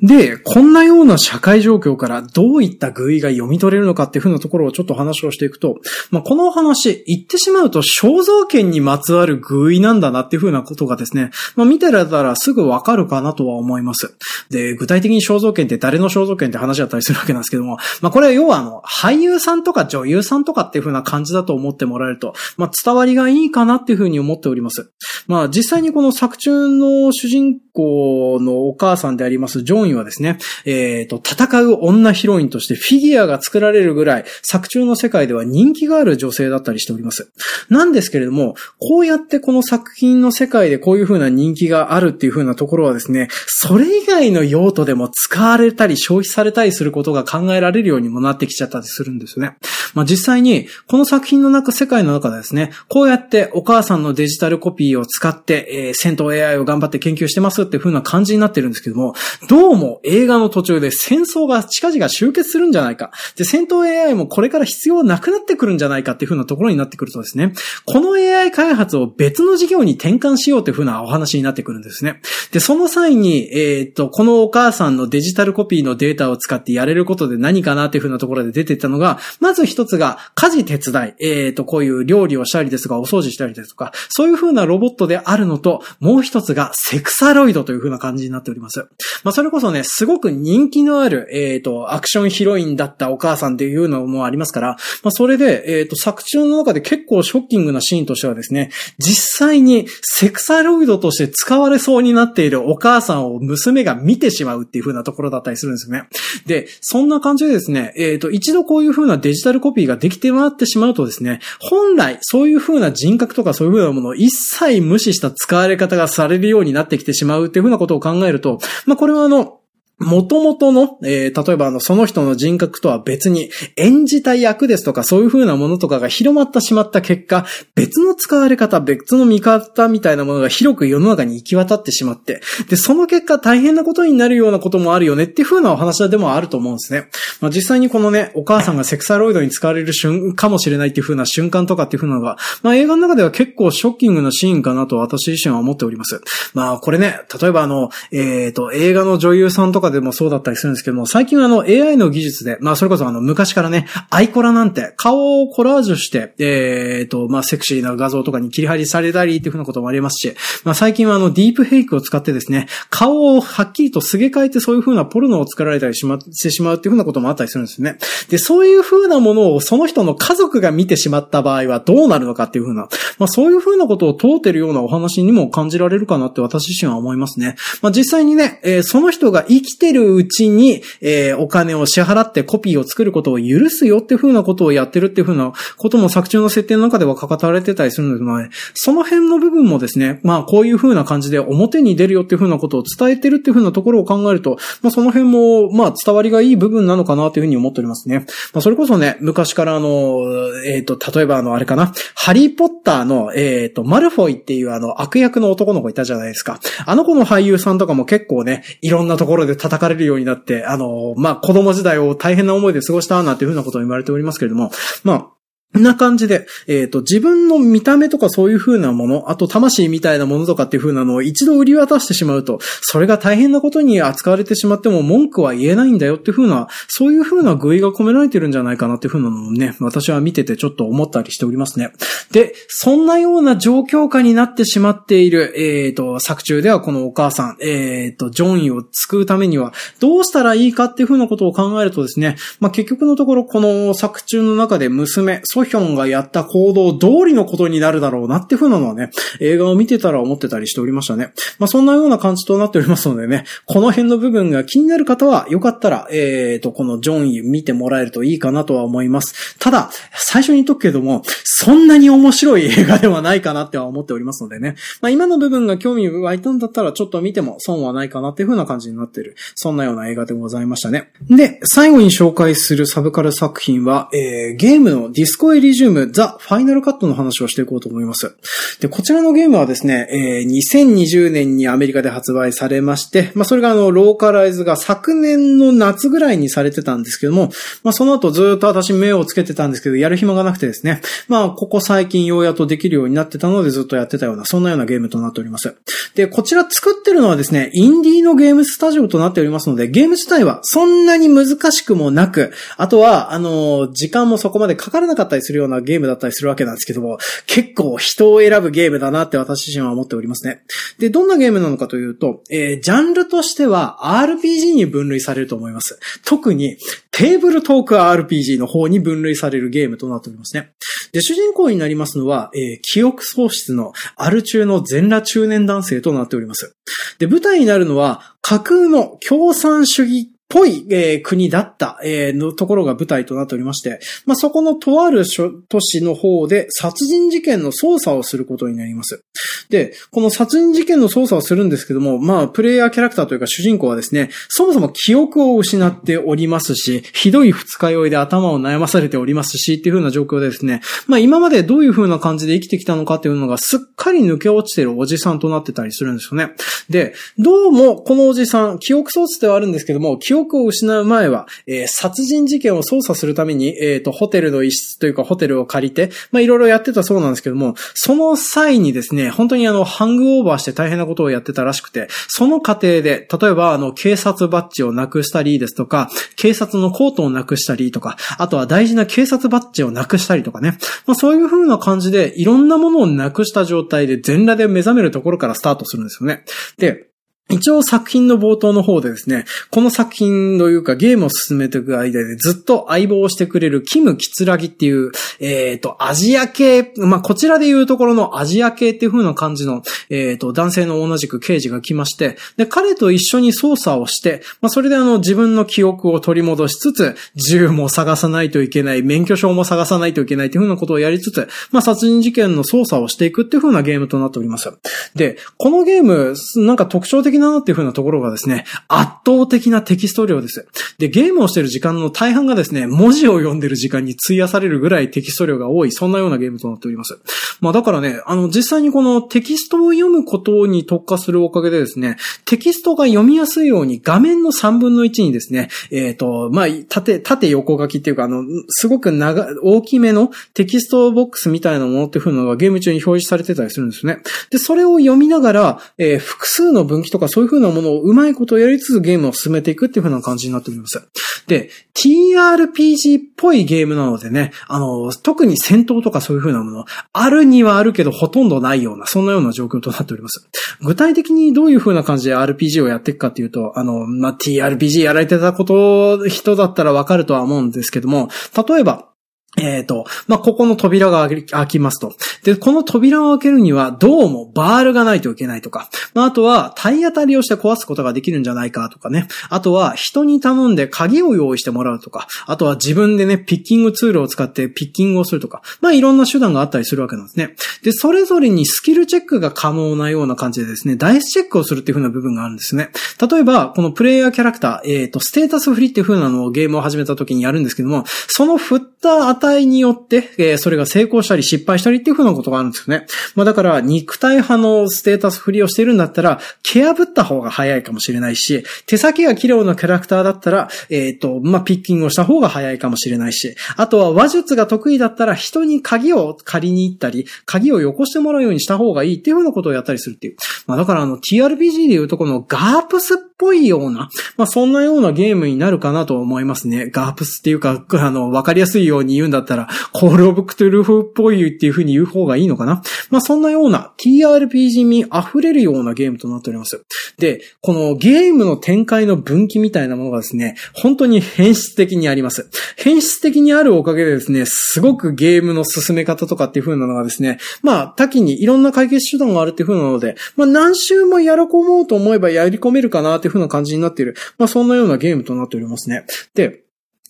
で、こんなような社会状況からどういった具意が読み取れるのかっていうふうなところをちょっと話をしていくと、まあ、この話、言ってしまうと肖像権にまつわる具意なんだなっていうふうなことがですね、まあ、見てられたらすぐわかるかなとは思います。で、具体的に肖像権って誰の肖像権って話だったりするわけなんですけども、まあ、これは要はあの、俳優さんとか女優さんとかっていうふうな感じだと思ってもらえると、まあ、伝わりがいいかなっていうふうに思っております。まあ、実際にこの作中の主人公のお母さんでありますジョンイはですね、えっ、ー、と、戦う女ヒロインとしてフィギュアが作られるぐらい作中の世界では人気がある女性だったりしております。なんですけれども、こうやってこの作品の世界でこういう風な人気があるっていう風なところはですね、それ以外の用途でも使われたり消費されたりすることが考えられるようにもなってきちゃったりするんですよね。まあ、実際に、この作品の中、世界の中でですね、こうやってお母さんのデジタルコピーを使って、えー、戦闘 AI を頑張って研究してますっていう風な感じになってるんですけども、どうも映画の途中で戦争が近々終結するんじゃないか。で、戦闘 AI もこれから必要なくなってくるんじゃないかっていう風なところになってくるとですね、この AI 開発を別の事業に転換しようっていう風なお話になってくるんですね。で、その際に、えー、っと、このお母さんのデジタルコピーのデータを使ってやれることで何かなっていう風なところで出てたのが、まず一つが家事手伝い、えー、と、こういう料理をしたりですとか、お掃除したりですとか、そういう風なロボットであるのと、もう一つがセクサロイドという風な感じになっております。まあ、それこそね、すごく人気のある、えー、と、アクションヒロインだったお母さんっていうのもありますから、まあ、それで、えっと、作中の中で結構ショッキングなシーンとしてはですね、実際にセクサロイドとして使われそうになっているお母さんを娘が見てしまうっていう風なところだったりするんですよね。で、そんな感じでですね、えっ、ー、と、一度こういう風なデジタルコピーができて回ってしまうとですね、本来そういう風な人格とかそういう風なものを一切無視した使われ方がされるようになってきてしまうっていう風なことを考えると、まあ、これはあの、元々の、えー、例えばあの、その人の人格とは別に演じた役ですとかそういう風なものとかが広まってしまった結果、別の使われ方、別の見方みたいなものが広く世の中に行き渡ってしまって、で、その結果大変なことになるようなこともあるよねっていう風なお話でもあると思うんですね。まあ、実際にこのね、お母さんがセクサロイドに使われる瞬、かもしれないっていう風な瞬間とかっていう風なのが、まあ、映画の中では結構ショッキングなシーンかなと私自身は思っております。まあ、これね、例えばあの、えっ、ー、と、映画の女優さんとかかでもそうだったりするんですけども、最近はあの AI の技術で、まあそれこそあの昔からね、アイコラなんて顔をコラージュして、えっ、ー、と、まあセクシーな画像とかに切り張りされたりっていうふうなこともありますし、まあ最近はあのディープフェイクを使ってですね、顔をはっきりとすげ替えてそういうふうなポルノを作られたりしま、してしまうっていうふうなこともあったりするんですね。で、そういうふうなものをその人の家族が見てしまった場合はどうなるのかっていうふうな、まあそういうふうなことを問うてるようなお話にも感じられるかなって私自身は思いますね。まあ実際にね、えー、その人が生きてるうちに、えー、お金を支払ってコピーを作ることを許すよっていうふうなことをやってるっていうふうなことも作中の設定の中では書かれてたりするので、まあ、その辺の部分もですね、まあこういうふうな感じで表に出るよっていうふうなことを伝えてるっていうふうなところを考えると、まあその辺も、まあ伝わりがいい部分なのかなというふうに思っておりますね。まあそれこそね、昔からあの、えっ、ー、と、例えばあの、あれかな、ハリーポッターの、えっ、ー、と、マルフォイっていうあの、悪役の男の子いたじゃないですか。あの子の俳優さんとかも結構ね、いろんなところで叩かれるようになって、あの、まあ、子供時代を大変な思いで過ごしたなんていうふうなことを言われておりますけれども、まあ、な感じで、えっ、ー、と、自分の見た目とかそういう風なもの、あと魂みたいなものとかっていう風なのを一度売り渡してしまうと、それが大変なことに扱われてしまっても文句は言えないんだよっていう風な、そういう風な具意が込められてるんじゃないかなっていう風なのをね、私は見ててちょっと思ったりしておりますね。で、そんなような状況下になってしまっている、えっ、ー、と、作中ではこのお母さん、えっ、ー、と、ジョンイを救うためにはどうしたらいいかっていう風なことを考えるとですね、まあ、結局のところこの作中の中で娘、ソヒョンがやった行動通りのことになるだろうなっていう風なのはね、映画を見てたら思ってたりしておりましたね。まあそんなような感じとなっておりますのでね、この辺の部分が気になる方は、よかったら、えーと、このジョンイ見てもらえるといいかなとは思います。ただ、最初に言っとくけども、そんなに面白い映画ではないかなっては思っておりますのでね。まあ今の部分が興味湧いたんだったら、ちょっと見ても損はないかなっていう風な感じになってる。そんなような映画でございましたね。で、最後に紹介するサブカル作品は、えー、ゲームのディスコエリジウムザ・ファイナルカットの話をしていこうと思います。で、こちらのゲームはですね、えー、2020年にアメリカで発売されまして、まあ、それがあの、ローカライズが昨年の夏ぐらいにされてたんですけども、まあ、その後ずっと私目をつけてたんですけど、やる暇がなくてですね、まあ、ここ最近ようやっとできるようになってたのでずっとやってたような、そんなようなゲームとなっております。で、こちら作ってるのはですね、インディーのゲームスタジオとなっておりますので、ゲーム自体はそんなに難しくもなく、あとは、あの、時間もそこまでかからなかったりするようなゲームだったりするわけなんですけども、結構人を選ぶゲームだなって私自身は思っておりますね。で、どんなゲームなのかというと、えー、ジャンルとしては RPG に分類されると思います。特にテーブルトーク RPG の方に分類されるゲームとなっておりますね。で、主人公になりますのは、えー、記憶喪失のアル中の全裸中年男性となっております。で、舞台になるのは架空の共産主義ぽい、えー、国だった、えー、のところが舞台となっておりまして、まあ、そこのとある都市の方で殺人事件の捜査をすることになります。で、この殺人事件の捜査をするんですけども、まあ、プレイヤーキャラクターというか主人公はですね、そもそも記憶を失っておりますし、ひどい二日酔いで頭を悩まされておりますし、っていう風な状況でですね、まあ今までどういう風な感じで生きてきたのかっていうのがすっかり抜け落ちてるおじさんとなってたりするんですよね。で、どうもこのおじさん、記憶装置ではあるんですけども、記憶を失う前は、えー、殺人事件を捜査するために、えっ、ー、と、ホテルの一室というかホテルを借りて、まあいろいろやってたそうなんですけども、その際にですね、本当にあの、ハングオーバーして大変なことをやってたらしくて、その過程で、例えばあの、警察バッジをなくしたりですとか、警察のコートをなくしたりとか、あとは大事な警察バッジをなくしたりとかね、まあそういう風な感じで、いろんなものをなくした状態で全裸で目覚めるところからスタートするんですよね。で、一応作品の冒頭の方でですね、この作品というかゲームを進めていく間でずっと相棒をしてくれるキム・キツラギっていう、えっ、ー、と、アジア系、まあ、こちらでいうところのアジア系っていう風な感じの、えっ、ー、と、男性の同じく刑事が来まして、で、彼と一緒に捜査をして、まあ、それであの、自分の記憶を取り戻しつつ、銃も探さないといけない、免許証も探さないといけないっていう風なことをやりつつ、まあ、殺人事件の捜査をしていくっていう風なゲームとなっております。で、このゲーム、なんか特徴的ななっていう風なところがですね、圧倒的なテキスト量です。で、ゲームをしている時間の大半がですね、文字を読んでる時間に費やされるぐらいテキスト量が多い、そんなようなゲームとなっております。まあだからね、あの、実際にこのテキストを読むことに特化するおかげでですね、テキストが読みやすいように画面の3分の1にですね、えっ、ー、と、まあ、縦、縦横書きっていうか、あの、すごく長、大きめのテキストボックスみたいなものっていう風なのがゲーム中に表示されてたりするんですね。で、それを読みながら、えー、複数の分岐とかそういう風なものをうまいことをやりつつゲームを進めていくっていう風な感じになっております。で、TRPG っぽいゲームなのでね、あの、特に戦闘とかそういう風なもの、あるにはあるけどほとんどないような、そんなような状況となっております。具体的にどういう風な感じで RPG をやっていくかっていうと、あの、まあ、TRPG やられてたこと、人だったらわかるとは思うんですけども、例えば、えっ、ー、と、まあ、ここの扉が開きますと。で、この扉を開けるには、どうもバールがないといけないとか、まあ、あとは体当たりをして壊すことができるんじゃないかとかね。あとは人に頼んで鍵を用意してもらうとか、あとは自分でね、ピッキングツールを使ってピッキングをするとか、まあ、いろんな手段があったりするわけなんですね。で、それぞれにスキルチェックが可能なような感じでですね、ダイスチェックをするっていう風な部分があるんですね。例えば、このプレイヤーキャラクター、えっ、ー、と、ステータスフリーっていう風なのをゲームを始めた時にやるんですけども、その振った値によって、えー、それが成功したり失敗したりっていう風なことがあるんですよね。まあだから、肉体派のステータス振りをしてるんだったら、蹴破った方が早いかもしれないし、手先が器用なキャラクターだったら、えっ、ー、と、まあピッキングをした方が早いかもしれないし、あとは話術が得意だったら人に鍵を借りに行ったり、鍵をよこしてもらうようにした方がいいっていう風なことをやったりするっていう。まあだからあの TRPG でいうとこの GURPS っぽいような、まあそんなようなゲームになるかなと思いますね。 GURPS っていうか、あの、わかりやすいように言うんだったら、 Call of Cthulhu っぽいっていう風に言う方がいいのかな？まあそんなような TRPG 味溢れるようなゲームとなっております。で、このゲームの展開の分岐みたいなものがですね、本当に変質的にあります。変質的にあるおかげでですね、すごくゲームの進め方とかっていう風なのがですね、まあ多岐にいろんな解決手段があるっていう風なので、まあ何周もやり込もうと思えばやり込めるかなっていう風な感じになっている。まあそんなようなゲームとなっておりますね。で、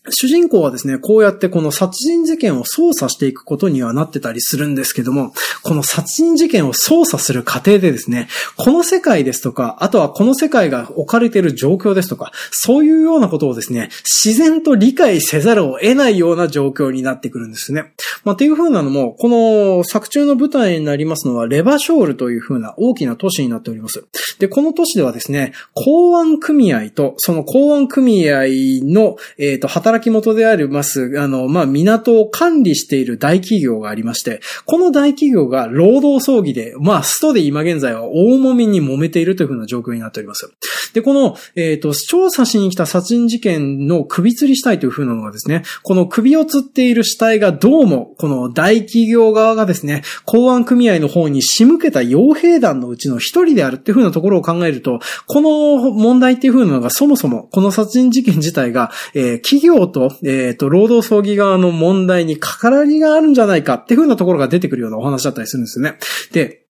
主人公はですね、こうやってこの殺人事件を捜査していくことにはなってたりするんですけども、この殺人事件を捜査する過程でですね、この世界ですとか、あとはこの世界が置かれている状況ですとか、そういうようなことをですね、自然と理解せざるを得ないような状況になってくるんですね。まあ、っていう風なのも、この作中の舞台になりますのは、レバショールという風な大きな都市になっております。で、この都市ではですね、公安組合と、その公安組合の、えっ、ー、と、働働き元であります、あの、まあ、港を管理している大企業がありまして、この大企業が労働争議で、まあ、ストで今現在は大揉みに揉めているというふうな状況になっております。で、この、えっ、ー、と、調査しに来た殺人事件の首吊りしたいというふうなのがですね、この首を吊っている死体がどうも、この大企業側がですね、公安組合の方に仕向けた傭兵団のうちの一人であるっていうふうなところを考えると、この問題っていうふうなのがそもそも、この殺人事件自体が、えー、企業と、えっ、ー、と、労働葬儀側の問題に関わりがあるんじゃないかっていう風なところが出てくるようなお話だったりするんですよね。で、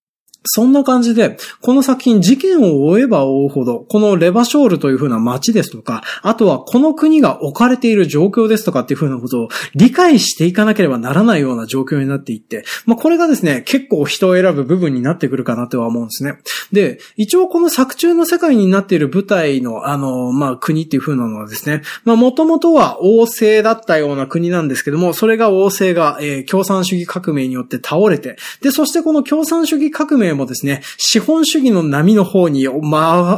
そんな感じで、この作品事件を追えば追うほど、このレバショールという風な街ですとか、あとはこの国が置かれている状況ですとかっていう風なことを理解していかなければならないような状況になっていって、まあこれがですね、結構人を選ぶ部分になってくるかなとは思うんですね。で、一応この作中の世界になっている舞台の、あの、まあ国っていう風なのはですね、まあもともとは王政だったような国なんですけども、それが王政が、えー、共産主義革命によって倒れて、で、そしてこの共産主義革命もですね、資本主義の波の方に、ま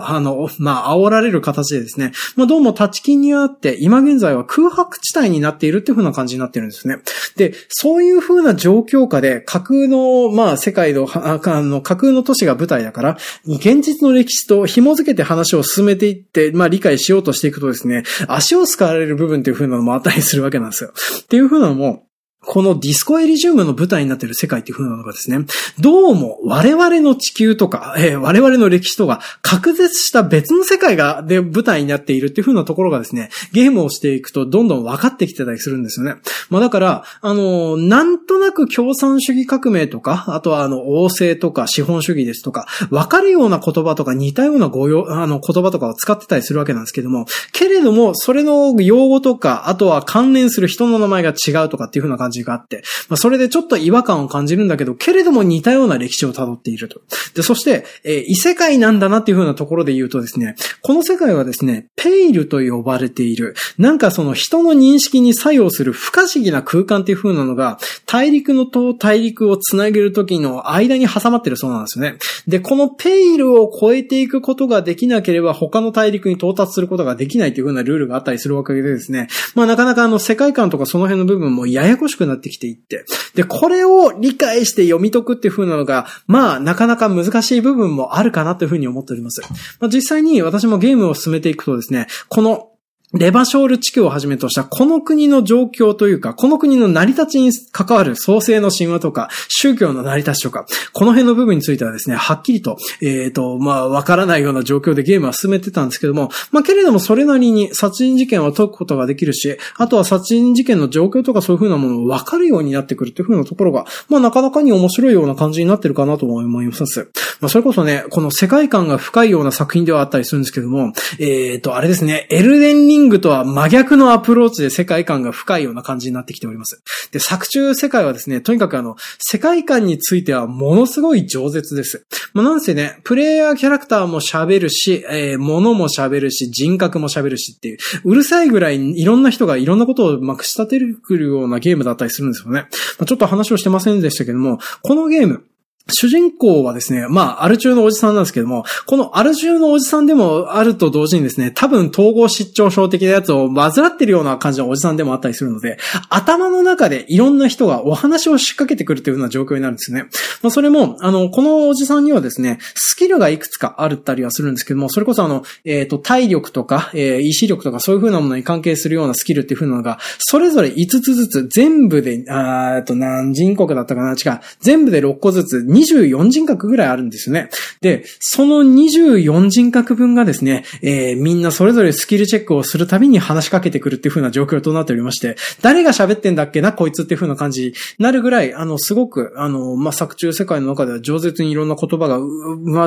あ、あの、まあ、煽られる形でですね、まあ、どうも立ち金にあって、今現在は空白地帯になっているっていう風な感じになってるんですね。で、そういう風な状況下で、架空の、まあ、世界の、あの、架空の都市が舞台だから、現実の歴史と紐づけて話を進めていって、まあ、理解しようとしていくとですね、足を使われる部分っていう風なのもあったりするわけなんですよ。っていう風なのも、このディスコエリジウムの舞台になっている世界っていう風なのがですね、どうも我々の地球とか、えー、我々の歴史とか、隔絶した別の世界が、で、舞台になっているっていう風なところがですね、ゲームをしていくとどんどん分かってきてたりするんですよね。まあだから、あのー、なんとなく共産主義革命とか、あとはあの、王政とか資本主義ですとか、分かるような言葉とか似たような語用、あの、言葉とかを使ってたりするわけなんですけども、けれども、それの用語とか、あとは関連する人の名前が違うとかっていう風な感じじがあって、まあ、それでちょっと違和感を感じるんだけど、けれども似たような歴史を辿っていると。で、そして、えー、異世界なんだなっていう風なところで言うとですね、この世界はですね、ペイルと呼ばれている、なんかその人の認識に作用する不可思議な空間っていう風なのが、大陸のと大陸をつなげる時の間に挟まってるそうなんですよね。で、このペイルを超えていくことができなければ他の大陸に到達することができないという風なルールがあったりするわけでですね、まあなかなかあの世界観とかその辺の部分もややこしくなってきていって。で、これを理解して読み解くっていう風なのが、まあ、なかなか難しい部分もあるかなという風に思っております。まあ、実際に私もゲームを進めていくとですね、このレバショール地区をはじめとしたこの国の状況というか、この国の成り立ちに関わる創世の神話とか、宗教の成り立ちとか、この辺の部分についてはですね、はっきりと、えっ、ー、と、まあ、わからないような状況でゲームは進めてたんですけども、まあ、けれどもそれなりに殺人事件は解くことができるし、あとは殺人事件の状況とかそういう風なものをわかるようになってくるっていう風なところが、まあ、なかなかに面白いような感じになってるかなと思います。まあ、それこそね、この世界観が深いような作品ではあったりするんですけども、えっ、ー、と、あれですね、エルデンリンングとは真逆のアプローチで世界観が深いような感じになってきております。で、作中世界はですね、とにかくあの、世界観についてはものすごい饒舌です。まあ、なんせね、プレイヤーキャラクターも喋るし、えー、物も喋るし、人格も喋るしっていう、うるさいぐらいいろんな人がいろんなことをまくし立てるようなゲームだったりするんですよね。まあ、ちょっと話をしてませんでしたけども、このゲーム、主人公はですね、まあ、アル中のおじさんなんですけども、このアル中のおじさんでもあると同時にですね、多分統合失調症的なやつを患ってるような感じのおじさんでもあったりするので、頭の中でいろんな人がお話を仕掛けてくるというような状況になるんですね。まあ、それも、あの、このおじさんにはですね、スキルがいくつかあるったりはするんですけども、それこそあの、えっ、ー、と、体力とか、えー、意志力とかそういう風なものに関係するようなスキルっていう風なのが、それぞれ5つずつ全部で、あっと何人国だったかな？違う。全部で6個ずつ24人格ぐらいあるんですよね。で、その24人格分がですね、えー、みんなそれぞれスキルチェックをするたびに話しかけてくるっていう風な状況となっておりまして、誰が喋ってんだっけな、こいつっていう風な感じになるぐらい、あの、すごく、あの、まあ、作中世界の中では饒舌にいろんな言葉が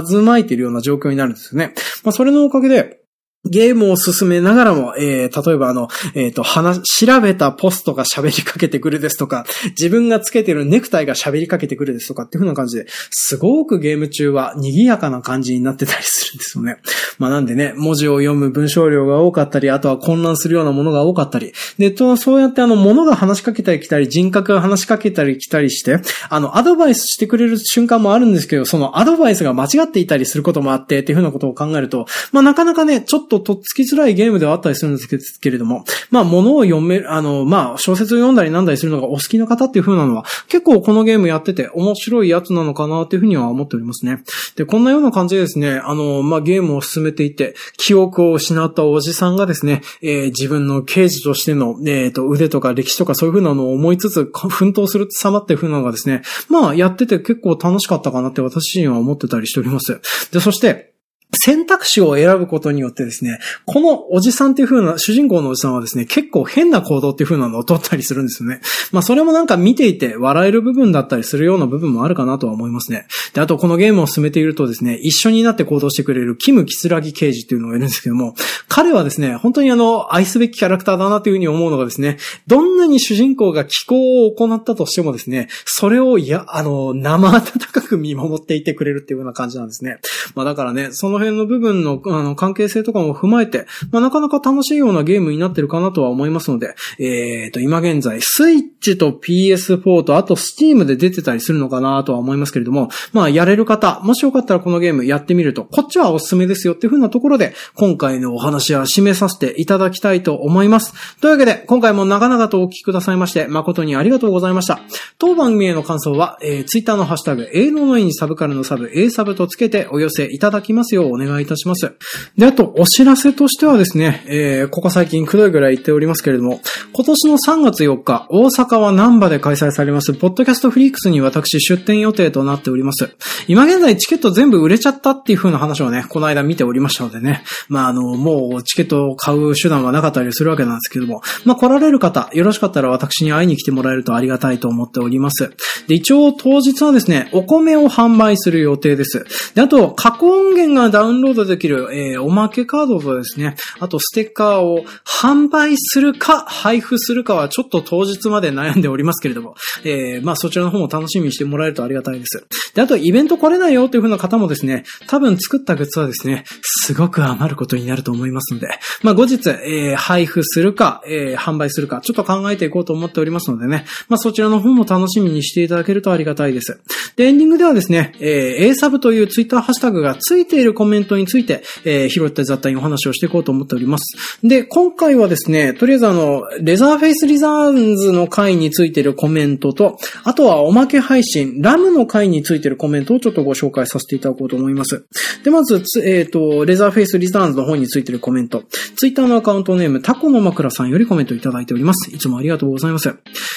渦巻いているような状況になるんですよね。まあ、それのおかげで、ゲームを進めながらも、えー、例えばあの、えっ、ー、と、話、調べたポストが喋りかけてくるですとか、自分がつけてるネクタイが喋りかけてくるですとかっていう風な感じで、すごくゲーム中は賑やかな感じになってたりするんですよね。まあなんでね、文字を読む文章量が多かったり、あとは混乱するようなものが多かったり、で、と、そうやってあの、物が話しかけたり来たり、人格が話しかけたり来たりして、あの、アドバイスしてくれる瞬間もあるんですけど、そのアドバイスが間違っていたりすることもあって、っていう風なことを考えると、まあなかなかね、ちょっとっととっつきづらいゲームではあったりするんですけれども、まあ、物を読める、あの、まあ、小説を読んだりなんだりするのがお好きな方っていう風なのは、結構このゲームやってて面白いやつなのかなっていうふうには思っておりますね。で、こんなような感じでですね、あの、まあ、ゲームを進めていて、記憶を失ったおじさんがですね、えー、自分の刑事としての、えっ、ー、と、腕とか歴史とかそういう風なのを思いつつ、奮闘する様っていう風なのがですね、まあ、やってて結構楽しかったかなって私自身は思ってたりしております。で、そして、選択肢を選ぶことによってですね、このおじさんっていう風な、主人公のおじさんはですね、結構変な行動っていう風なのを取ったりするんですよね。まあそれもなんか見ていて笑える部分だったりするような部分もあるかなとは思いますね。で、あとこのゲームを進めているとですね、一緒になって行動してくれるキム・キスラギ刑事っていうのがいるんですけども、彼はですね、本当にあの、愛すべきキャラクターだなという風に思うのがですね、どんなに主人公が気候を行ったとしてもですね、それをいや、あの、生温かく見守っていてくれるっていうような感じなんですね。まあだからね、その辺の部分のあの関係性とかも踏まえて、まあなかなか楽しいようなゲームになってるかなとは思いますので、えっ、ー、と、今現在、スイッチと PS4 と、あと Steam で出てたりするのかなとは思いますけれども、まあやれる方、もしよかったらこのゲームやってみると、こっちはおすすめですよっていう風なところで、今回のお話は締めさせていただきたいと思います。というわけで、今回も長々とお聞きくださいまして、誠にありがとうございました。当番組への感想は、えー、Twitter のハッシュタグ、A ののいにサブからのサブ、A サブとつけてお寄せいただきますようお願いいたします。で、あと、お知らせとしてはですね、えー、ここ最近くどいぐらい言っておりますけれども、今年の3月4日、大阪は南波で開催されます、ポッドキャストフリークスに私出展予定となっております。今現在チケット全部売れちゃったっていう風な話をね、この間見ておりましたのでね、まあ、あの、もうチケットを買う手段はなかったりするわけなんですけども、まあ、来られる方、よろしかったら私に会いに来てもらえるとありがたいと思っております。で、一応当日はですね、お米を販売する予定です。で、あと、過去音源がダウンロードできる、えー、おまけカードとですね、あとステッカーを販売するか、配布するかはちょっと当日まで悩んでおりますけれども、えー、まあそちらの方も楽しみにしてもらえるとありがたいです。で、あとイベント来れないよという風な方もですね、多分作ったグッズはですね、すごく余ることになると思いますので、まあ後日、えー、配布するか、えー、販売するか、ちょっと考えていこうと思っておりますのでね、まあそちらの方も楽しみにしていただけるとありがたいです。で、エンディングではですね、えー、A サブというツイッターハッシュタグがついているコメントについて、えー、拾って雑多にお話をしていこうと思っております。で、今回はですね、とりあえずあの、レザーフェイスリターンズの回についてるコメントと、あとはおまけ配信、ラムの回についてるコメントをちょっとご紹介させていただこうと思います。で、まず、えっ、ー、と、レザーフェイスリターンズの方についてるコメント。ツイッターのアカウントネーム、タコの枕さんよりコメントいただいております。いつもありがとうございます。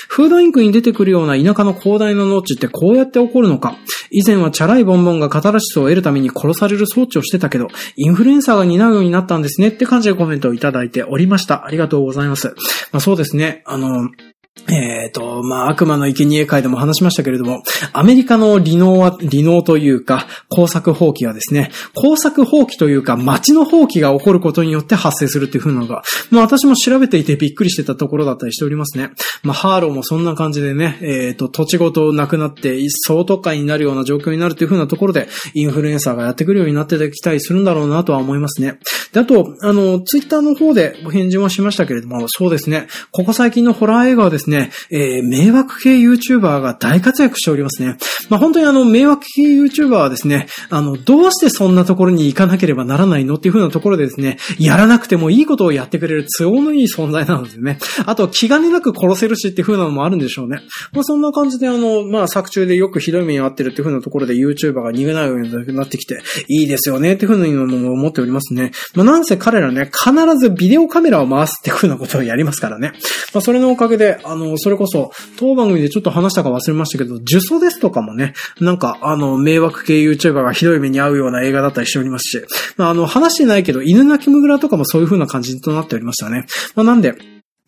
フードインクに出てくるような田舎の広大な農地ってこうやって起こるのか。以前はチャラいボンボンがカタラシスを得るために殺される装置をしてたけど、インフルエンサーが担うようになったんですねって感じでコメントをいただいておりました。ありがとうございます。まあそうですね。あの、えっ、と、まあ、悪魔の生贄会でも話しましたけれども、アメリカの離農は、離農というか、工作放棄はですね、工作放棄というか、街の放棄が起こることによって発生するっていう風なのが、まあ、私も調べていてびっくりしてたところだったりしておりますね。まあ、ハーローもそんな感じでね、えっ、ー、と、土地ごとなくなって、総都会になるような状況になるという風なところで、インフルエンサーがやってくるようになってきたりするんだろうなとは思いますね。で、あと、あの、ツイッターの方でお返事もしましたけれども、そうですね、ここ最近のホラー映画はですね、えー、迷惑系 YouTuber が大活躍しておりますね。まあ、本当にあの、迷惑系 YouTuber はですね、あの、どうしてそんなところに行かなければならないのっていう風なところでですね、やらなくてもいいことをやってくれる都合のいい存在なんですね。あと、気兼ねなく殺せるしっていう風なのもあるんでしょうね。まあ、そんな感じであの、まあ、作中でよくひどい目に遭ってるっていう風なところで YouTuber が逃げないようになってきて、いいですよねっていう風なのも思っておりますね。まあ、なんせ彼らね、必ずビデオカメラを回すっていう風なことをやりますからね。まあ、それのおかげで、あの、それこそ、当番組でちょっと話したか忘れましたけど、呪詛ですとかもね、なんか、あの、迷惑系 YouTuber がひどい目に遭うような映画だったりしておりますし、まあ、あの、話してないけど、犬鳴きむぐらとかもそういう風な感じとなっておりましたね。まあ、なんで、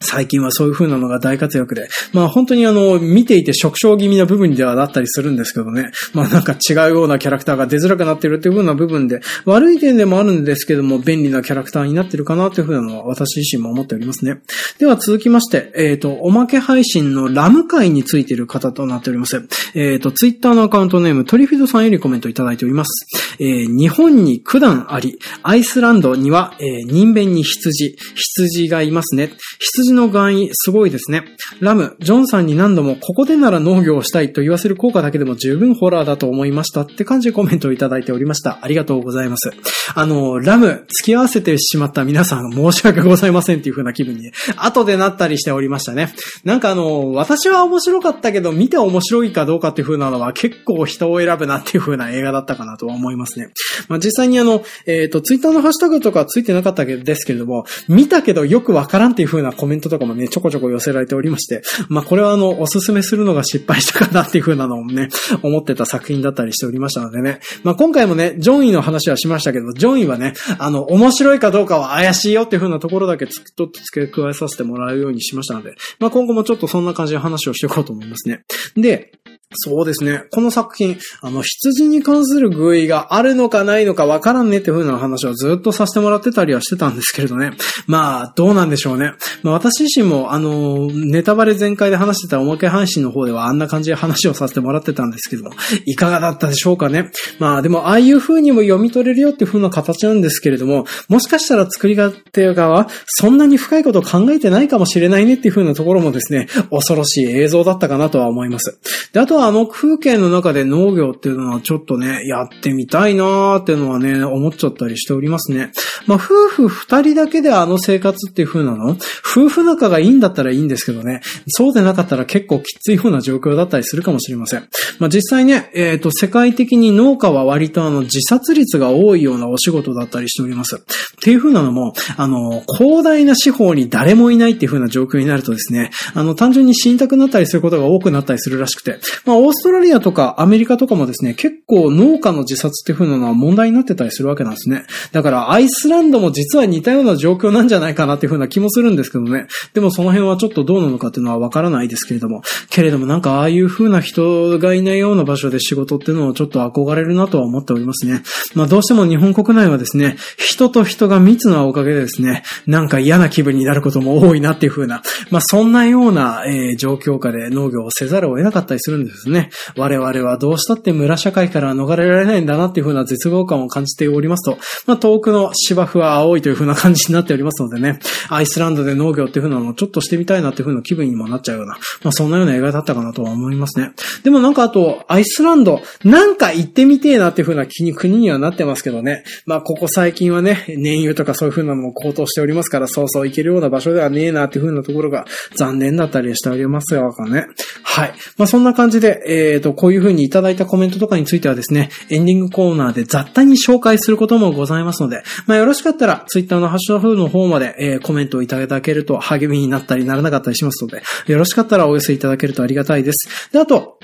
最近はそういう風なのが大活躍で、まあ本当にあの、見ていて触傷気味な部分ではあったりするんですけどね、まあなんか違うようなキャラクターが出づらくなってるっていう風な部分で、悪い点でもあるんですけども、便利なキャラクターになってるかなという風なのは私自身も思っておりますね。では続きまして、えっ、ー、と、おまけ配信のラム会についている方となっております。えっ、ー、と、ツイッターのアカウントネーム、トリフィドさんよりコメントいただいております。えー、日本に九段あり、アイスランドには、えー、人弁に羊、羊がいますね。羊の願意、すごいですね。ラム、ジョンさんに何度もここでなら農業をしたいと言わせる効果だけでも十分ホラーだと思いましたって感じでコメントをいただいておりました。ありがとうございます。あの、ラム、付き合わせてしまった皆さん申し訳ございませんっていう風な気分に、後でなったりしておりましたね。なんかあの、私は面白かったけど、見て面白いかどうかっていう風なのは結構人を選ぶなっていう風な映画だったかなとは思いますね。まあ、実際にあの、えっ、ー、と、ツイッターのハッシュタグとかついてなかったですけれども、見たけどよくわからんっていう風なコメントメントとかもね、ちょこちょこ寄せられておりまして、まあこれはあの、おすすめするのが失敗したかなっていう風なのをね、思ってた作品だったりしておりましたのでね。まあ今回もね、ジョンイの話はしましたけど、ジョンイはね、あの、面白いかどうかは怪しいよっていう風なところだけつっと付け加えさせてもらうようにしましたので、まあ今後もちょっとそんな感じで話をしていこうと思いますね。で、そうですね。この作品、あの、羊に関する具意があるのかないのかわからんねっていう風な話をずっとさせてもらってたりはしてたんですけれどね。まあ、どうなんでしょうね。まあ、私自身も、あの、ネタバレ全開で話してたおまけ配信の方ではあんな感じで話をさせてもらってたんですけども、いかがだったでしょうかね。まあ、でも、ああいう風にも読み取れるよっていう風な形なんですけれども、もしかしたら作り手側、そんなに深いことを考えてないかもしれないねっていう風なところもですね、恐ろしい映像だったかなとは思います。で、あとはあの風景の中で農業っていうのはちょっとね、やってみたいなーっていうのはね、思っちゃったりしておりますね。まあ、夫婦二人だけであの生活っていう風なの？夫婦仲がいいんだったらいいんですけどね、そうでなかったら結構きつい風な状況だったりするかもしれません。まあ、実際ね、えっ、ー、と、世界的に農家は割とあの、自殺率が多いようなお仕事だったりしております。っていう風なのも、あの、広大な司法に誰もいないっていう風な状況になるとですね、あの、単純に死にたくなったりすることが多くなったりするらしくて、ま、まあオーストラリアとかアメリカとかもですね、結構農家の自殺っていう風なのは問題になってたりするわけなんですね。だからアイスランドも実は似たような状況なんじゃないかなっていう風な気もするんですけどね。でもその辺はちょっとどうなのかっていうのはわからないですけれども。けれどもなんかああいう風な人がいないような場所で仕事っていうのをちょっと憧れるなとは思っておりますね。まあどうしても日本国内はですね、人と人が密なおかげでですね、なんか嫌な気分になることも多いなっていう風な、まあそんなような、えー、状況下で農業をせざるを得なかったりするんですですね。我々はどうしたって村社会から逃れられないんだなっていう風な絶望感を感じておりますと、まあ、遠くの芝生は青いという風な感じになっておりますのでね、アイスランドで農業っていう風なのをちょっとしてみたいなっていう風な気分にもなっちゃうような、まあ、そんなような映画だったかなとは思いますね。でもなんかあと、アイスランド、なんか行ってみてえなっていう風な気に、国にはなってますけどね。まあ、ここ最近はね、燃油とかそういう風なのも高騰しておりますから、そうそう行けるような場所ではねえなっていう風なところが残念だったりしておりますよ、ね。はい。まあ、そんな感じで、でえっ、ー、と、こういう風にいただいたコメントとかについてはですね、エンディングコーナーで雑多に紹介することもございますので、まあ、よろしかったら、ツイッターのハッシュタグの方まで、えー、コメントをいただけると励みになったりならなかったりしますので、よろしかったらお寄せいただけるとありがたいです。で、あと、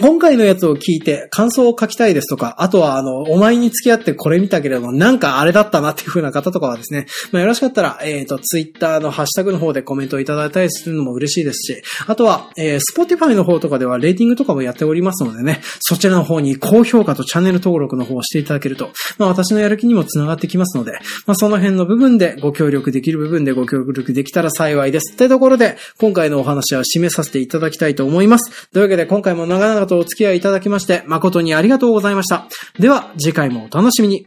今回のやつを聞いて感想を書きたいですとか、あとはあの、お前に付き合ってこれ見たけれども、なんかあれだったなっていう風な方とかはですね、まあよろしかったら、えっ、ー、と、ツイッターのハッシュタグの方でコメントをいただいたりするのも嬉しいですし、あとは、えー、 Spotify の方とかではレーティングとかもやっておりますのでね、そちらの方に高評価とチャンネル登録の方をしていただけると、まあ私のやる気にもつながってきますので、まあその辺の部分でご協力できる部分でご協力できたら幸いです。ってところで、今回のお話は締めさせていただきたいと思います。というわけで今回も長々とお付き合いいただきまして、誠にありがとうございました。では、次回もお楽しみに。